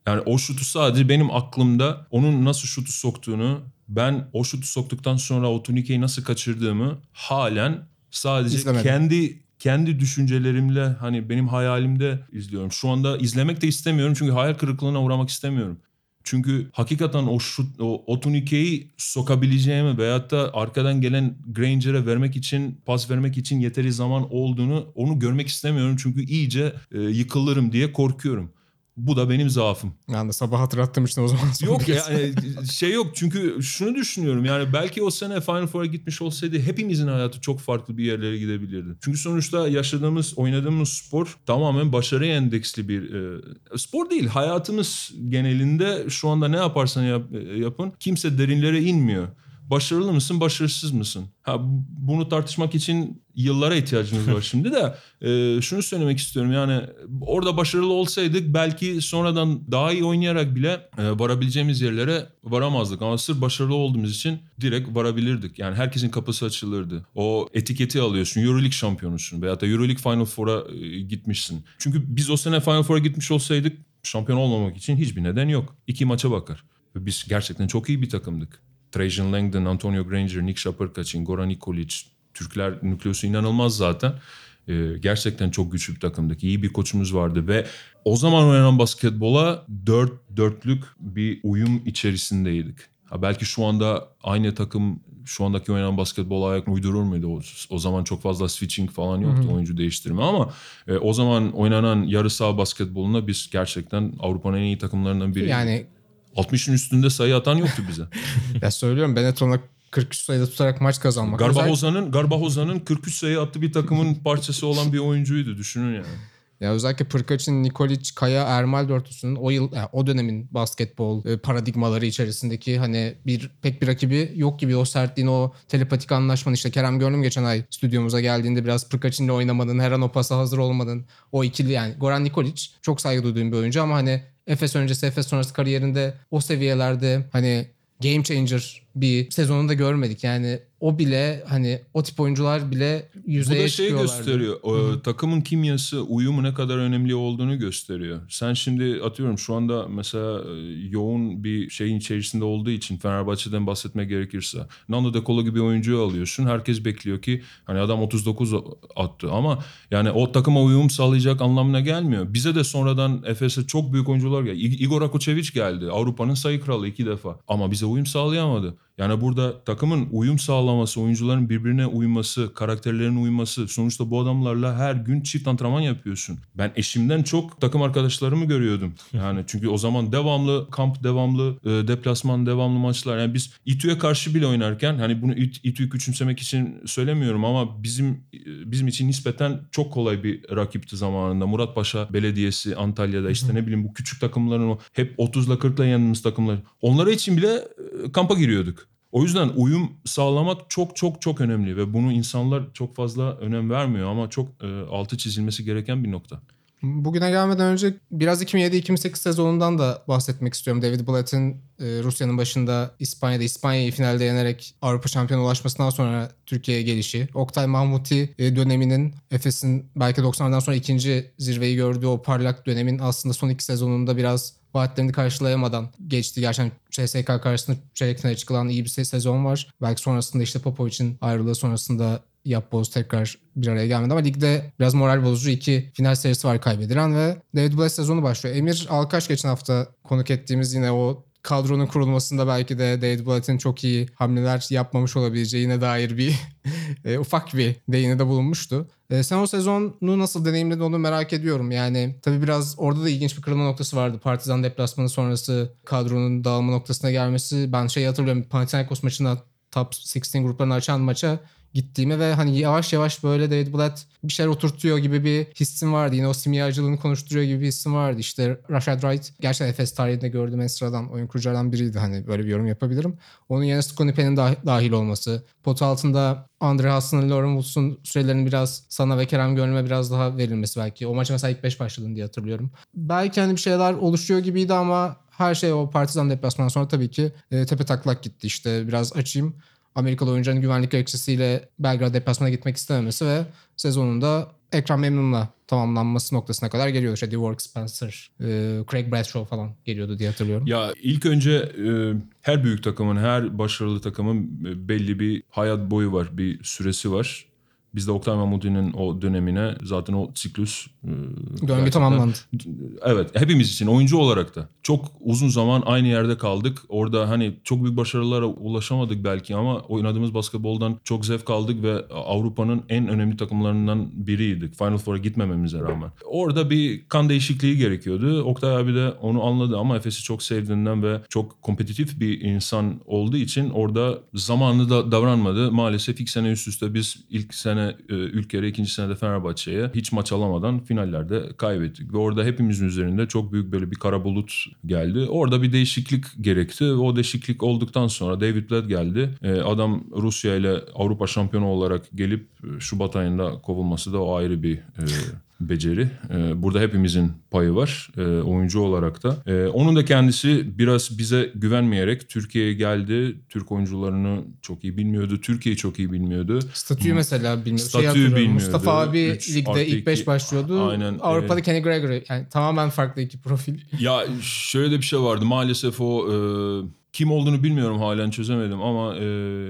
Yani o şutu sadece benim aklımda onun nasıl şutu soktuğunu ben o şutu soktuktan sonra o turnikeyi nasıl kaçırdığımı halen sadece İzlemedim. kendi kendi düşüncelerimle hani benim hayalimde izliyorum. Şu anda izlemek de istemiyorum çünkü hayal kırıklığına uğramak istemiyorum. Çünkü hakikaten o şut, o, o turnikeyi sokabileceğimi veyahut da arkadan gelen Granger'e vermek için, pas vermek için yeteri zaman olduğunu onu görmek istemiyorum. Çünkü iyice e, yıkılırım diye korkuyorum. Bu da benim zaafım. Yani sabah hatırlattım işte o zaman. Yok yani şey yok çünkü şunu düşünüyorum yani belki o sene Final Four'a gitmiş olsaydı hepimizin hayatı çok farklı bir yerlere gidebilirdi. Çünkü sonuçta yaşadığımız, oynadığımız spor tamamen başarı endeksli bir e, spor değil. Hayatımız genelinde şu anda ne yaparsan yap, e, yapın kimse derinlere inmiyor. Başarılı mısın, başarısız mısın? Ha bu- bunu tartışmak için yıllara ihtiyacımız var şimdi de e, şunu söylemek istiyorum yani orada başarılı olsaydık belki sonradan daha iyi oynayarak bile e, varabileceğimiz yerlere varamazdık ama sırf başarılı olduğumuz için direkt varabilirdik. Yani herkesin kapısı açılırdı. O etiketi alıyorsun. Euroleague şampiyonusun veyahut da Euroleague Final Four'a e, gitmişsin. Çünkü biz o sene Final Four'a gitmiş olsaydık şampiyon olmamak için hiçbir neden yok. İki maça bakar. Biz gerçekten çok iyi bir takımdık. Trajan Langdon, Antonio Granger, Nick Şapırkaçin, Goran Nikolic, Türkler nükleosu inanılmaz zaten. Ee, gerçekten çok güçlü bir takımdık. İyi bir koçumuz vardı ve o zaman oynanan basketbola dört dörtlük bir uyum içerisindeydik. Ha belki şu anda aynı takım şu andaki oynanan basketbola ayak uydurur muydu? O, o zaman çok fazla switching falan yoktu oyuncu değiştirme ama e, o zaman oynanan yarı saha basketboluna biz gerçekten Avrupa'nın en iyi takımlarından biri. Yani 60'ın üstünde sayı atan yoktu bize. ya söylüyorum Benetton'a 43 sayıda tutarak maç kazanmak. Garbahoza'nın Garbahoza'nın 43 sayı attığı bir takımın parçası olan bir oyuncuydu düşünün yani. Ya özellikle Pırkaç'ın, Nikolic, Kaya, Ermal dörtlüsünün o yıl yani o dönemin basketbol e, paradigmaları içerisindeki hani bir pek bir rakibi yok gibi o sertliğin o telepatik anlaşmanın işte Kerem Gönlüm geçen ay stüdyomuza geldiğinde biraz Pırkaç'ınla oynamanın her an o pasa hazır olmanın o ikili yani Goran Nikolic çok saygı duyduğum bir oyuncu ama hani Efes öncesi Efes sonrası kariyerinde o seviyelerde hani game changer bir sezonunda görmedik. Yani o bile hani o tip oyuncular bile Bu yüzeye da şey çıkıyorlardı. gösteriyor. o takımın kimyası, uyumu ne kadar önemli olduğunu gösteriyor. Sen şimdi atıyorum şu anda mesela e, yoğun bir şeyin içerisinde olduğu için Fenerbahçe'den bahsetmek gerekirse Nando De Colo gibi oyuncuyu alıyorsun. Herkes bekliyor ki hani adam 39 attı ama yani o takıma uyum sağlayacak anlamına gelmiyor. Bize de sonradan Efes'e çok büyük oyuncular geldi. Igor Akoçevic geldi. Avrupa'nın sayı kralı iki defa. Ama bize uyum sağlayamadı. Yani burada takımın uyum sağlaması, oyuncuların birbirine uyması, karakterlerine uyması. Sonuçta bu adamlarla her gün çift antrenman yapıyorsun. Ben eşimden çok takım arkadaşlarımı görüyordum. Yani çünkü o zaman devamlı kamp, devamlı e, deplasman, devamlı maçlar. Yani biz İTÜ'ye karşı bile oynarken hani bunu İT- İTÜ'yü küçümsemek için söylemiyorum ama bizim e, bizim için nispeten çok kolay bir rakipti zamanında. Muratpaşa Belediyesi Antalya'da işte ne bileyim bu küçük takımların o hep 30'la 40'la yendiğimiz takımlar. Onlara için bile e, kampa giriyorduk. O yüzden uyum sağlamak çok çok çok önemli ve bunu insanlar çok fazla önem vermiyor ama çok e, altı çizilmesi gereken bir nokta. Bugüne gelmeden önce biraz 2007-2008 sezonundan da bahsetmek istiyorum. David Blatt'in e, Rusya'nın başında İspanya'da İspanya'yı finalde yenerek Avrupa şampiyonu ulaşmasından sonra Türkiye'ye gelişi. Oktay Mahmuti e, döneminin Efes'in belki 90'lardan sonra ikinci zirveyi gördüğü o parlak dönemin aslında son iki sezonunda biraz vaatlerini karşılayamadan geçti. Gerçekten CSK karşısında çeyrek finale çıkılan iyi bir se- sezon var. Belki sonrasında işte Popovic'in ayrılığı sonrasında Yapboz tekrar bir araya gelmedi ama ligde biraz moral bozucu iki final serisi var kaybedilen ve David Blatt sezonu başlıyor. Emir Alkaş geçen hafta konuk ettiğimiz yine o kadronun kurulmasında belki de David Blatt'in çok iyi hamleler yapmamış olabileceğine dair bir e, ufak bir değini de bulunmuştu. E, sen o sezonu nasıl deneyimledin onu merak ediyorum. Yani tabii biraz orada da ilginç bir kırılma noktası vardı. Partizan deplasmanı sonrası kadronun dağılma noktasına gelmesi. Ben şey hatırlıyorum Panathinaikos maçında top 16 gruplarını açan maça gittiğimi ve hani yavaş yavaş böyle David Blatt bir şeyler oturtuyor gibi bir hissim vardı. Yine o simyacılığını konuşturuyor gibi bir hissim vardı. İşte Rashad Wright gerçekten Efes tarihinde gördüğüm en sıradan oyun kuruculardan biriydi. Hani böyle bir yorum yapabilirim. Onun yerine Scottie Penn'in dah- dahil olması. Pot altında Andre Hasan'ın, Lauren Woods'un sürelerinin biraz sana ve Kerem Gönül'e biraz daha verilmesi belki. O maça mesela ilk 5 başladın diye hatırlıyorum. Belki hani bir şeyler oluşuyor gibiydi ama her şey o partizan deplasmandan sonra tabii ki e, tepe taklak gitti. İşte biraz açayım. Amerikalı oyuncuların güvenlik gerekçesiyle Belgrad deplasmana gitmek istememesi ve sezonunda Ekrem Memnun'la tamamlanması noktasına kadar geliyordu. İşte Dewar Spencer, e, Craig Bradshaw falan geliyordu diye hatırlıyorum. Ya ilk önce e, her büyük takımın, her başarılı takımın e, belli bir hayat boyu var, bir süresi var. Bizde Oktay Mahmudi'nin o dönemine zaten o siklus e, Döngü tamamlandı. Evet hepimiz için oyuncu olarak da çok uzun zaman aynı yerde kaldık. Orada hani çok büyük başarılara ulaşamadık belki ama oynadığımız basketboldan çok zevk aldık ve Avrupa'nın en önemli takımlarından biriydik. Final Four'a gitmememize rağmen. Orada bir kan değişikliği gerekiyordu. Oktay abi de onu anladı ama Efes'i çok sevdiğinden ve çok kompetitif bir insan olduğu için orada zamanlı da davranmadı. Maalesef ilk sene üst üste biz ilk sene e, ülkeye, ikinci senede Fenerbahçe'ye hiç maç alamadan finallerde kaybettik. Ve orada hepimizin üzerinde çok büyük böyle bir kara bulut geldi. Orada bir değişiklik gerekti. O değişiklik olduktan sonra David Blatt geldi. E, adam Rusya ile Avrupa şampiyonu olarak gelip e, Şubat ayında kovulması da o ayrı bir e, beceri. E, burada hepimizin payı var e, oyuncu olarak da. E, onun da kendisi biraz bize güvenmeyerek Türkiye'ye geldi. Türk oyuncularını çok iyi bilmiyordu. Türkiye'yi çok iyi bilmiyordu. Statüyü mesela bilmiyorum. Şey Statüyü hatırlıyorum. bilmiyordu. Mustafa abi Üç ligde ilk 5 iki. başlıyordu. Aynen, Avrupa'da e, Kenny Gregory. Yani tamamen farklı iki profil. Ya şöyle de bir şey vardı. Maalesef o e, kim olduğunu bilmiyorum halen çözemedim ama e,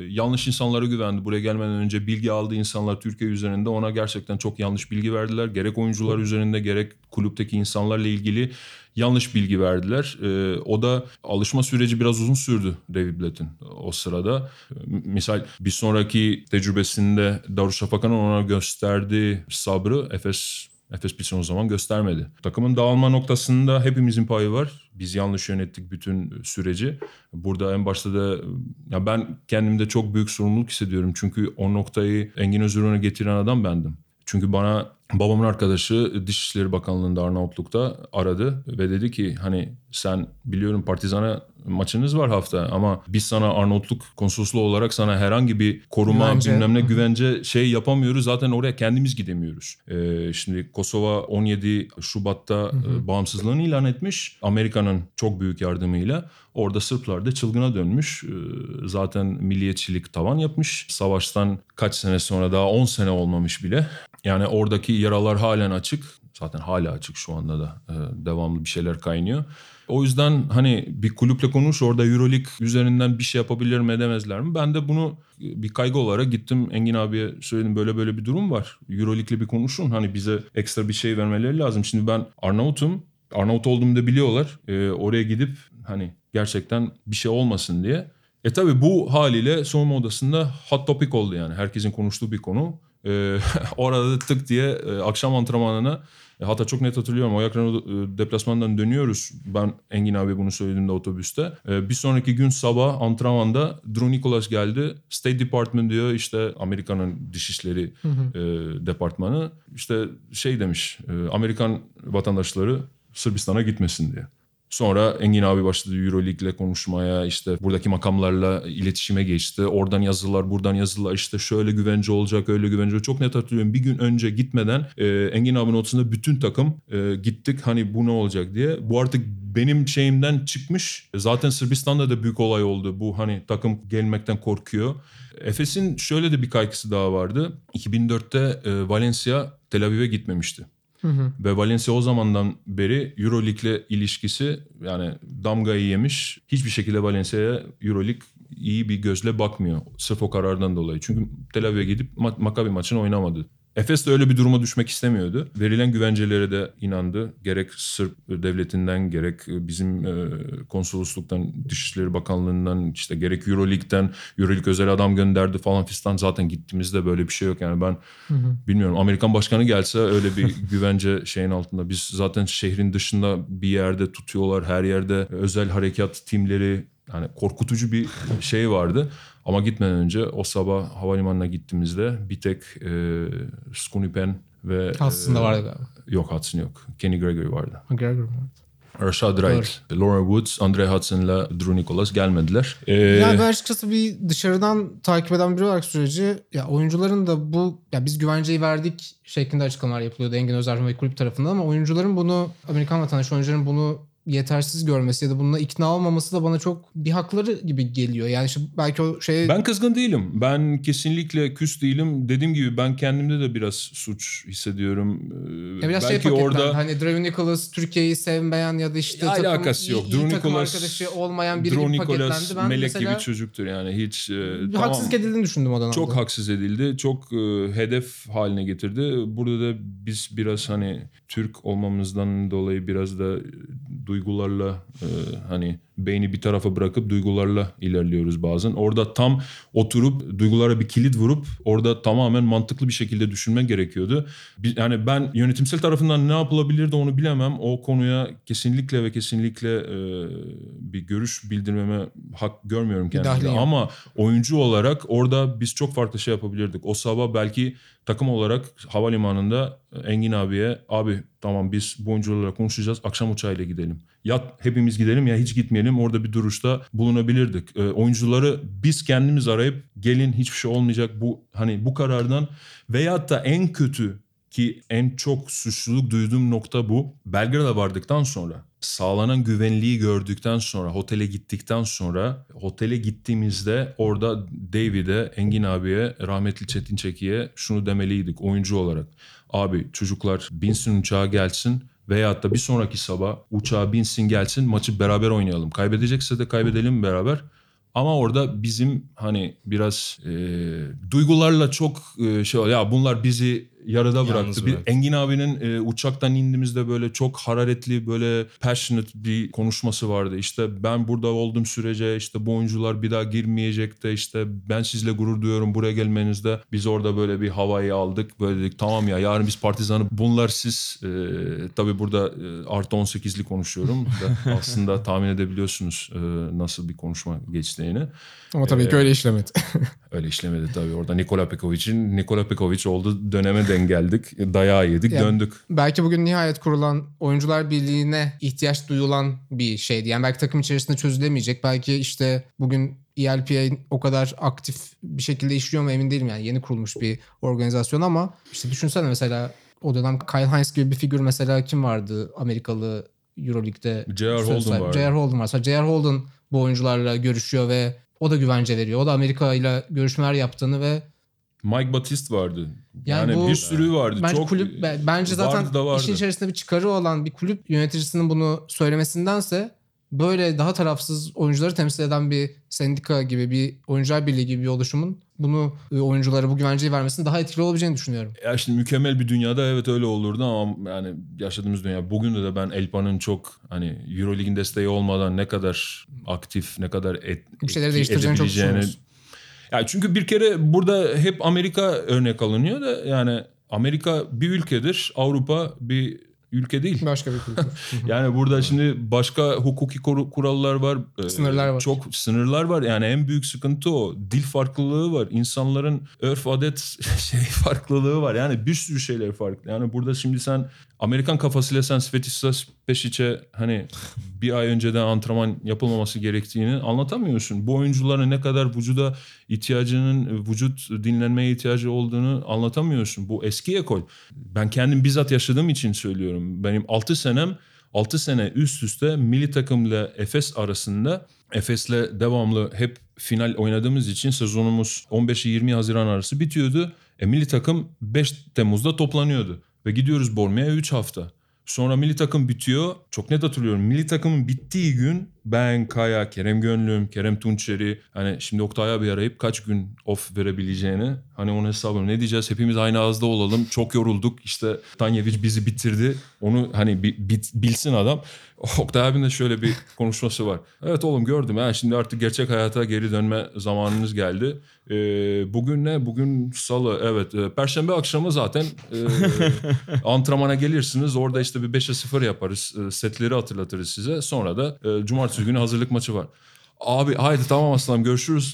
yanlış insanlara güvendi. Buraya gelmeden önce bilgi aldığı insanlar Türkiye üzerinde ona gerçekten çok yanlış bilgi verdiler. Gerek oyuncular üzerinde gerek kulüpteki insanlarla ilgili yanlış bilgi verdiler. E, o da alışma süreci biraz uzun sürdü David Blatt'in o sırada. E, Misal bir sonraki tecrübesinde Darüşşafaka'nın ona gösterdiği sabrı Efes Efes Pilsen o zaman göstermedi. Takımın dağılma noktasında hepimizin payı var. Biz yanlış yönettik bütün süreci. Burada en başta da ya ben kendimde çok büyük sorumluluk hissediyorum. Çünkü o noktayı Engin Özürü'ne getiren adam bendim. Çünkü bana babamın arkadaşı Dışişleri Bakanlığı'nda Arnavutluk'ta aradı ve dedi ki hani sen biliyorum Partizan'a maçınız var hafta ama biz sana Arnavutluk konsolosluğu olarak sana herhangi bir koruma Güvence. bilmem ne güvence şey yapamıyoruz. Zaten oraya kendimiz gidemiyoruz. Ee, şimdi Kosova 17 Şubat'ta e, bağımsızlığını ilan etmiş. Amerika'nın çok büyük yardımıyla. Orada Sırplar da çılgına dönmüş. Ee, zaten milliyetçilik tavan yapmış. Savaştan kaç sene sonra daha 10 sene olmamış bile. Yani oradaki yaralar halen açık. Zaten hala açık şu anda da e, devamlı bir şeyler kaynıyor. O yüzden hani bir kulüple konuş orada Euroleague üzerinden bir şey yapabilir mi edemezler mi? Ben de bunu bir kaygı olarak gittim Engin abiye söyledim böyle böyle bir durum var. Euroleague'le bir konuşun hani bize ekstra bir şey vermeleri lazım. Şimdi ben Arnavut'um. Arnavut olduğumu da biliyorlar. Ee, oraya gidip hani gerçekten bir şey olmasın diye E tabi bu haliyle soğuma odasında hot topic oldu yani. Herkesin konuştuğu bir konu. Ee, orada da tık diye e, akşam antrenmanına e, hatta çok net hatırlıyorum. O yakın deplasmandan dönüyoruz. Ben Engin abi bunu söylediğimde otobüste. E, bir sonraki gün sabah antrenmanda Drew Nicholas geldi. State Department diyor işte Amerika'nın dışişleri e, departmanı. İşte şey demiş e, Amerikan vatandaşları Sırbistan'a gitmesin diye. Sonra Engin abi başladı Euroleague'le konuşmaya işte buradaki makamlarla iletişime geçti. Oradan yazılar buradan yazılar işte şöyle güvence olacak öyle güvence olacak. Çok net hatırlıyorum bir gün önce gitmeden e, Engin abinin odasında bütün takım e, gittik hani bu ne olacak diye. Bu artık benim şeyimden çıkmış. Zaten Sırbistan'da da büyük olay oldu. Bu hani takım gelmekten korkuyor. Efes'in şöyle de bir kaygısı daha vardı. 2004'te e, Valencia Tel Aviv'e gitmemişti. Ve Valencia o zamandan beri Euroleague'le ilişkisi yani damgayı yemiş. Hiçbir şekilde Valencia'ya Euroleague iyi bir gözle bakmıyor. Sırf o karardan dolayı. Çünkü Tel Aviv'e gidip ma- Maccabi maçını oynamadı. Efes de öyle bir duruma düşmek istemiyordu. Verilen güvencelere de inandı. Gerek Sırp devletinden gerek bizim e, konsolosluktan, Dışişleri Bakanlığı'ndan işte gerek Euroleague'den Euroleague özel adam gönderdi falan fistan. Zaten gittiğimizde böyle bir şey yok. Yani ben bilmiyorum Amerikan başkanı gelse öyle bir güvence şeyin altında. Biz zaten şehrin dışında bir yerde tutuyorlar. Her yerde özel harekat timleri yani korkutucu bir şey vardı. Ama gitmeden önce o sabah havalimanına gittiğimizde bir tek e, Skunipen ve... Aslında e, vardı galiba. Yok Hudson yok. Kenny Gregory vardı. McGregor vardı. Rashad Wright, Lauren Woods, Andre Hudson'la Drew Nicholas gelmediler. Ee, Yani ben açıkçası bir dışarıdan takip eden biri olarak süreci ya oyuncuların da bu ya biz güvenceyi verdik şeklinde açıklamalar yapılıyordu Engin Özerman ve kulüp tarafından ama oyuncuların bunu Amerikan vatandaşı oyuncuların bunu yetersiz görmesi ya da bununla ikna olmaması da bana çok bir hakları gibi geliyor. Yani işte belki o şey Ben kızgın değilim. Ben kesinlikle küs değilim. Dediğim gibi ben kendimde de biraz suç hissediyorum. Ee, ya biraz şey belki paketlendi. orada Hani Drew Nicholas Türkiye'yi sevmeyen ya da işte Ya takım, alakası yok. iyi, Drew iyi takım Nicholas- arkadaşı olmayan biri Drew gibi paketlendi. Ben melek mesela gibi çocuktur yani hiç e, tamam. haksızlık edildiğini düşündüm o dönemde. Çok haksız edildi. Çok e, hedef haline getirdi. Burada da biz biraz hani Türk olmamızdan dolayı biraz da duygularla e, hani beyni bir tarafa bırakıp duygularla ilerliyoruz bazen. Orada tam oturup duygulara bir kilit vurup orada tamamen mantıklı bir şekilde düşünmen gerekiyordu. Yani ben yönetimsel tarafından ne yapılabilirdi onu bilemem. O konuya kesinlikle ve kesinlikle e, bir görüş bildirmeme hak görmüyorum kendimde. Ama oyuncu olarak orada biz çok farklı şey yapabilirdik. O sabah belki takım olarak havalimanında Engin abiye abi tamam biz bu oyuncularla konuşacağız akşam uçağıyla gidelim. Ya hepimiz gidelim ya hiç gitmeyelim orada bir duruşta bulunabilirdik. E, oyuncuları biz kendimiz arayıp gelin hiçbir şey olmayacak bu hani bu karardan veyahut da en kötü ki en çok suçluluk duyduğum nokta bu. Belgrad'a vardıktan sonra sağlanan güvenliği gördükten sonra otele gittikten sonra otele gittiğimizde orada David'e Engin abiye rahmetli Çetin Çeki'ye şunu demeliydik oyuncu olarak. Abi çocuklar binsin uçağa gelsin veyahut da bir sonraki sabah uçağa binsin gelsin maçı beraber oynayalım. Kaybedecekse de kaybedelim beraber. Ama orada bizim hani biraz e, duygularla çok e, şey ya bunlar bizi yarıda Yalnız bıraktı. Bir, bıraktı. Engin abinin e, uçaktan indiğimizde böyle çok hararetli böyle passionate bir konuşması vardı. İşte ben burada olduğum sürece işte bu oyuncular bir daha girmeyecek de işte ben sizle gurur duyuyorum buraya gelmenizde. Biz orada böyle bir havayı aldık. Böyle dedik tamam ya yarın biz partizanı bunlar siz e, tabii burada e, artı 18'li konuşuyorum. da aslında tahmin edebiliyorsunuz e, nasıl bir konuşma geçtiğini. Ama tabii ki öyle işlemedi. Öyle işlemedi tabii. Orada Nikola Pekovic'in Nikola Pekovic olduğu döneme denk geldik. Dayağı yedik, Yani- döndük. belki bugün nihayet kurulan oyuncular birliğine ihtiyaç duyulan bir şeydi. Yani belki takım içerisinde çözülemeyecek. Belki işte bugün ELPA o kadar aktif bir şekilde işliyor mu emin değilim. Yani yeni kurulmuş bir organizasyon ama işte düşünsene mesela o dönem Kyle Hines gibi bir figür mesela kim vardı Amerikalı Euroleague'de? J.R. Holden vardı. J.R. Holden var. J.R. Holden bu oyuncularla görüşüyor ve o da güvence veriyor. O da Amerika ile görüşmeler yaptığını ve Mike Batiste vardı. Yani Yani, bu- bir sürü vardı. Bence Çok kulüp be- bence zaten vardı vardı. işin içerisinde bir çıkarı olan bir kulüp yöneticisinin bunu söylemesindense böyle daha tarafsız oyuncuları temsil eden bir sendika gibi bir oyuncular birliği gibi bir oluşumun bunu e, oyunculara bu güvenceyi vermesinin daha etkili olabileceğini düşünüyorum. Ya şimdi mükemmel bir dünyada evet öyle olurdu ama yani yaşadığımız dünya bugün de, de ben Elpa'nın çok hani Euroleague'in desteği olmadan ne kadar aktif, ne kadar et, Bir şeyleri değiştireceğini çok edebileceğini- düşünüyorsun. Ya çünkü bir kere burada hep Amerika örnek alınıyor da yani Amerika bir ülkedir, Avrupa bir ülke değil. Başka bir kültür. Yani burada şimdi başka hukuki kurallar var. Ee, Sınırlar var. Çok sınırlar var. Yani en büyük sıkıntı o. Dil farklılığı var. İnsanların örf adet şey farklılığı var. Yani bir sürü şeyler farklı. Yani burada şimdi sen Amerikan kafasıyla sen Svetislas Pesic'e hani bir ay önceden antrenman yapılmaması gerektiğini anlatamıyorsun. Bu oyuncuların ne kadar vücuda ihtiyacının, vücut dinlenmeye ihtiyacı olduğunu anlatamıyorsun. Bu eski ekol. Ben kendim bizzat yaşadığım için söylüyorum. Benim 6 senem 6 sene üst üste milli takımla Efes arasında Efes'le devamlı hep final oynadığımız için sezonumuz 15-20 Haziran arası bitiyordu. E, milli takım 5 Temmuz'da toplanıyordu. Ve gidiyoruz Borneo'ya 3 hafta. Sonra milli takım bitiyor. Çok net hatırlıyorum. Milli takımın bittiği gün ben, Kaya, Kerem Gönlüm, Kerem Tunçeri hani şimdi Oktay'a bir arayıp kaç gün off verebileceğini hani onun hesabını ne diyeceğiz hepimiz aynı ağızda olalım. Çok yorulduk işte Tanyevic bizi bitirdi. Onu hani bilsin adam. Oktay abinin de şöyle bir konuşması var. Evet oğlum gördüm ha şimdi artık gerçek hayata geri dönme zamanınız geldi. Ee, bugün ne? Bugün salı evet. Ee, Perşembe akşamı zaten e, antrenmana gelirsiniz. Orada işte bir 5'e 0 yaparız. Ee, setleri hatırlatırız size. Sonra da e, cumartesi günü hazırlık maçı var. Abi haydi tamam aslanım görüşürüz.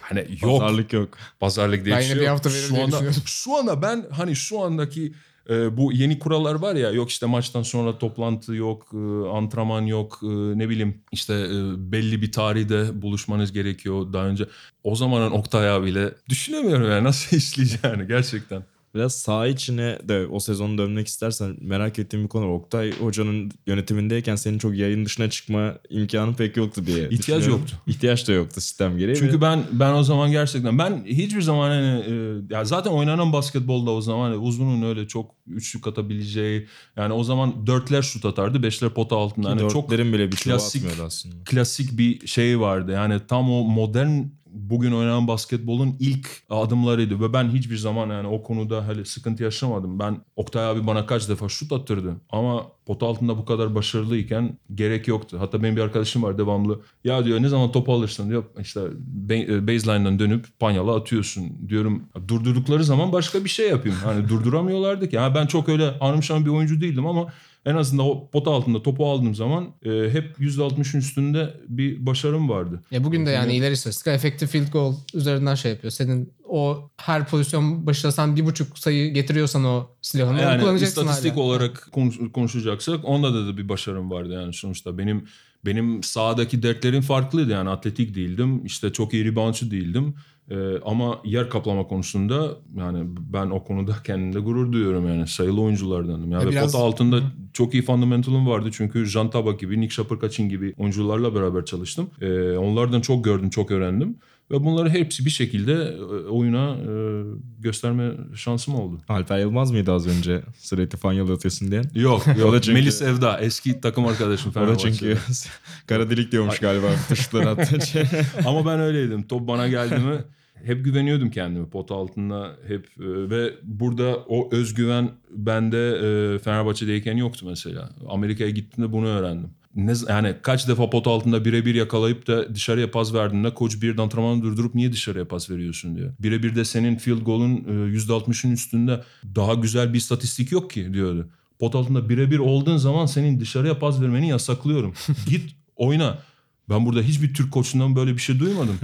Hani yok. Pazarlık yok. Pazarlık diye Ben bir şey bir yok. hafta şu anda, şu anda ben hani şu andaki e, bu yeni kurallar var ya yok işte maçtan sonra toplantı yok, e, antrenman yok, e, ne bileyim işte e, belli bir tarihte buluşmanız gerekiyor daha önce. O zamanın Oktay abiyle düşünemiyorum yani nasıl işleyeceğini gerçekten. Biraz saha içine de o sezonu dönmek istersen merak ettiğim bir konu var. Oktay Hoca'nın yönetimindeyken senin çok yayın dışına çıkma imkanı pek yoktu diye İhtiyaç yoktu. İhtiyaç da yoktu sistem gereği. Çünkü ve ben ben o zaman gerçekten ben hiçbir zaman hani e, ya zaten oynanan basketbolda o zaman hani uzunun öyle çok üçlük atabileceği yani o zaman dörtler şut atardı beşler pota altında hani çok dörtlerin bile bir klasik- aslında. klasik bir şey vardı. Yani tam o modern bugün oynanan basketbolun ilk adımlarıydı ve ben hiçbir zaman yani o konuda hele sıkıntı yaşamadım. Ben Oktay abi bana kaç defa şut attırdı ama pot altında bu kadar başarılıyken gerek yoktu. Hatta benim bir arkadaşım var devamlı. Ya diyor ne zaman topu alırsın diyor işte ba- baseline'dan dönüp panyalı atıyorsun diyorum. Durdurdukları zaman başka bir şey yapayım. Hani durduramıyorlardı ki. Yani ben çok öyle anımşan bir oyuncu değildim ama en azından o pot altında topu aldığım zaman e, hep %60'ın üstünde bir başarım vardı. Ya bugün de yani ileri istatistik efektif field goal üzerinden şey yapıyor. Senin o her pozisyon başına sen bir buçuk sayı getiriyorsan o silahını onu Yani kullanacaksın istatistik hala. olarak konuş- konuşacaksak onda da, da bir başarım vardı yani sonuçta. Benim benim sahadaki dertlerim farklıydı yani atletik değildim. işte çok iyi reboundçı değildim. Ee, ama yer kaplama konusunda yani ben o konuda kendimde gurur duyuyorum yani sayılı oyunculardanım. Yani Ya biraz- pota altında çok iyi fundamentalım vardı çünkü Jan Tabak gibi, Nick Şapırkaçin gibi oyuncularla beraber çalıştım. Ee, onlardan çok gördüm, çok öğrendim. Ve bunları hepsi bir şekilde e, oyuna e, gösterme şansım oldu. Alper Yılmaz mıydı az önce sürekli fanyalı atıyorsun diyen? Yok yok. çünkü- Melis Evda eski takım arkadaşım Fenerbahçe'de. çünkü kara delik diyormuş galiba tuşları attığı için. Ama ben öyleydim. Top bana geldi mi hep güveniyordum kendime pot altında hep e, ve burada o özgüven bende Fenerbahçe'deyken yoktu mesela. Amerika'ya gittiğimde bunu öğrendim. Ne, yani kaç defa pot altında birebir yakalayıp da dışarıya pas verdiğinde koç bir antrenmanı durdurup niye dışarıya pas veriyorsun diyor. Birebir de senin field goal'un e, %60'ın üstünde daha güzel bir istatistik yok ki diyordu. Pot altında birebir olduğun zaman senin dışarıya pas vermeni yasaklıyorum. Git oyna. Ben burada hiçbir Türk koçundan böyle bir şey duymadım.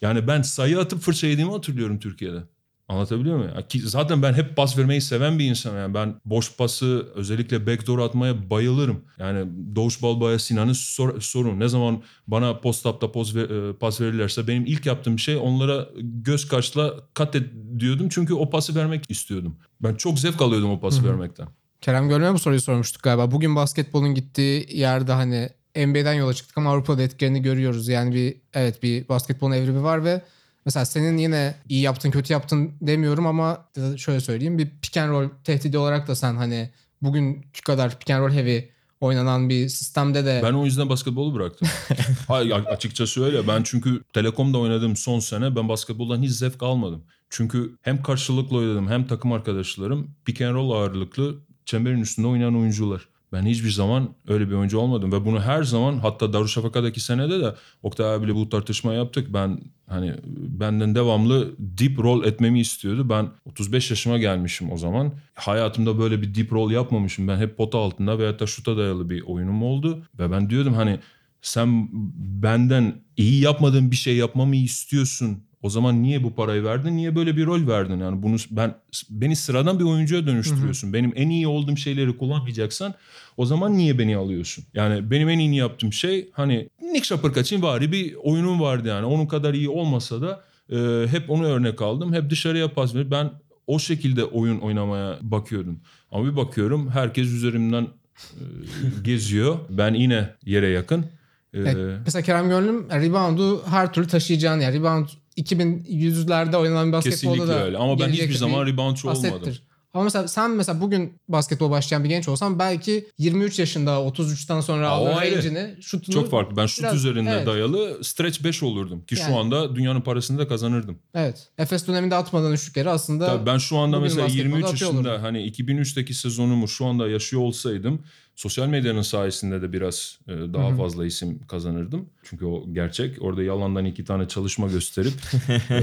Yani ben sayı atıp fırça yediğimi hatırlıyorum Türkiye'de. Anlatabiliyor muyum? Ki zaten ben hep pas vermeyi seven bir insanım. Yani ben boş pası özellikle backdoor atmaya bayılırım. Yani Doğuş Balbaya Sinan'ın sor, sorun. Ne zaman bana post-up'ta poz ver- e, pas verirlerse benim ilk yaptığım şey onlara göz kaşla kat et diyordum. Çünkü o pası vermek istiyordum. Ben çok zevk alıyordum o pası vermekten. Kerem Gölme bu soruyu sormuştuk galiba. Bugün basketbolun gittiği yerde hani NBA'den yola çıktık ama Avrupa'da etkilerini görüyoruz. Yani bir evet bir basketbolun evrimi var ve mesela senin yine iyi yaptın kötü yaptın demiyorum ama şöyle söyleyeyim bir pick and roll tehdidi olarak da sen hani bugünkü kadar pick and roll heavy oynanan bir sistemde de Ben o yüzden basketbolu bıraktım. Hayır açıkçası öyle. Ben çünkü Telekom'da oynadığım son sene ben basketboldan hiç zevk almadım. Çünkü hem karşılıklı oynadım hem takım arkadaşlarım pick and roll ağırlıklı çemberin üstünde oynayan oyuncular. Ben hiçbir zaman öyle bir oyuncu olmadım ve bunu her zaman hatta Darüşşafaka'daki senede de Oktay abiyle bu tartışma yaptık. Ben hani benden devamlı deep roll etmemi istiyordu. Ben 35 yaşıma gelmişim o zaman. Hayatımda böyle bir deep roll yapmamışım. Ben hep pota altında veyahut da şuta dayalı bir oyunum oldu. Ve ben diyordum hani sen benden iyi yapmadığın bir şey yapmamı istiyorsun. O zaman niye bu parayı verdin? Niye böyle bir rol verdin? Yani bunu ben beni sıradan bir oyuncuya dönüştürüyorsun. Benim en iyi olduğum şeyleri kullanmayacaksan o zaman niye beni alıyorsun? Yani benim en iyi yaptığım şey hani Nick Şapırkaç'ın vari bir oyunum vardı yani. Onun kadar iyi olmasa da e, hep onu örnek aldım. Hep dışarıya pas verip ben o şekilde oyun oynamaya bakıyordum. Ama bir bakıyorum herkes üzerimden e, geziyor. Ben yine yere yakın. E, Evet, mesela Kerem Gönlüm e, reboundu her türlü taşıyacağını yani rebound 2100'lerde oynanan basketbolda Kesinlikle da öyle. Ama ben hiçbir bir zaman reboundçu olmadım. asettir. Ama mesela sen mesela bugün basketbol başlayan bir genç olsan belki 23 yaşında 33'ten sonra aldığın range'ini şutunu Çok farklı. Ben şut biraz- üzerinde evet. dayalı stretch 5 olurdum. Ki Yani. şu anda dünyanın parasını da kazanırdım. Evet. Efes döneminde atmadığın üçlükleri aslında Tabii ben şu anda mesela basketbolda 23 atıyor yaşında olurdum. hani 2003'teki sezonumu şu anda yaşıyor olsaydım sosyal medyanın sayesinde de biraz e, daha fazla isim kazanırdım. Çünkü o gerçek. Orada yalandan iki tane çalışma gösterip e,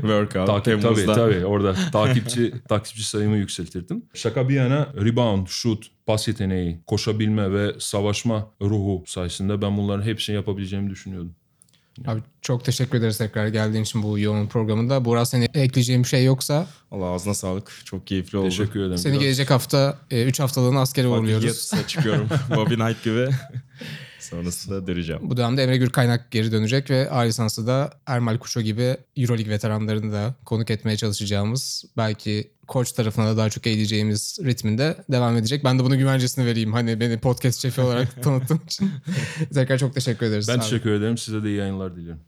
Workout. takip tabii tabii orada takipçi takipçi sayımı yükseltirdim. Şaka bir yana rebound, shoot, pas yeteneği, koşabilme ve savaşma ruhu sayesinde ben bunların hepsini yapabileceğimi düşünüyordum. Abi çok teşekkür ederiz tekrar geldiğin için bu yoğun programında. Burak senin ekleyeceğin bir şey yoksa Allah ağzına sağlık. Çok keyifli oldu. Teşekkür ederim. seni Biraz- gelecek hafta 3 haftalığına askere Bak, uğurluyoruz. Yatıs'a çıkıyorum. Bobby Knight gibi. Sonrasında döneceğim. Bu dönemde Emre Gür Kaynak geri dönecek ve A lisansı da Ermal Kuşo gibi Euroleague veteranlarını da konuk etmeye çalışacağımız belki koç tarafına da daha çok eğileceğimiz ritminde devam edecek. Ben de bunun güvencesini vereyim. Hani beni podcast şefi olarak tanıttığın için. Tekrar çok teşekkür ederiz. Ben abi. teşekkür ederim. Size de iyi yayınlar diliyorum.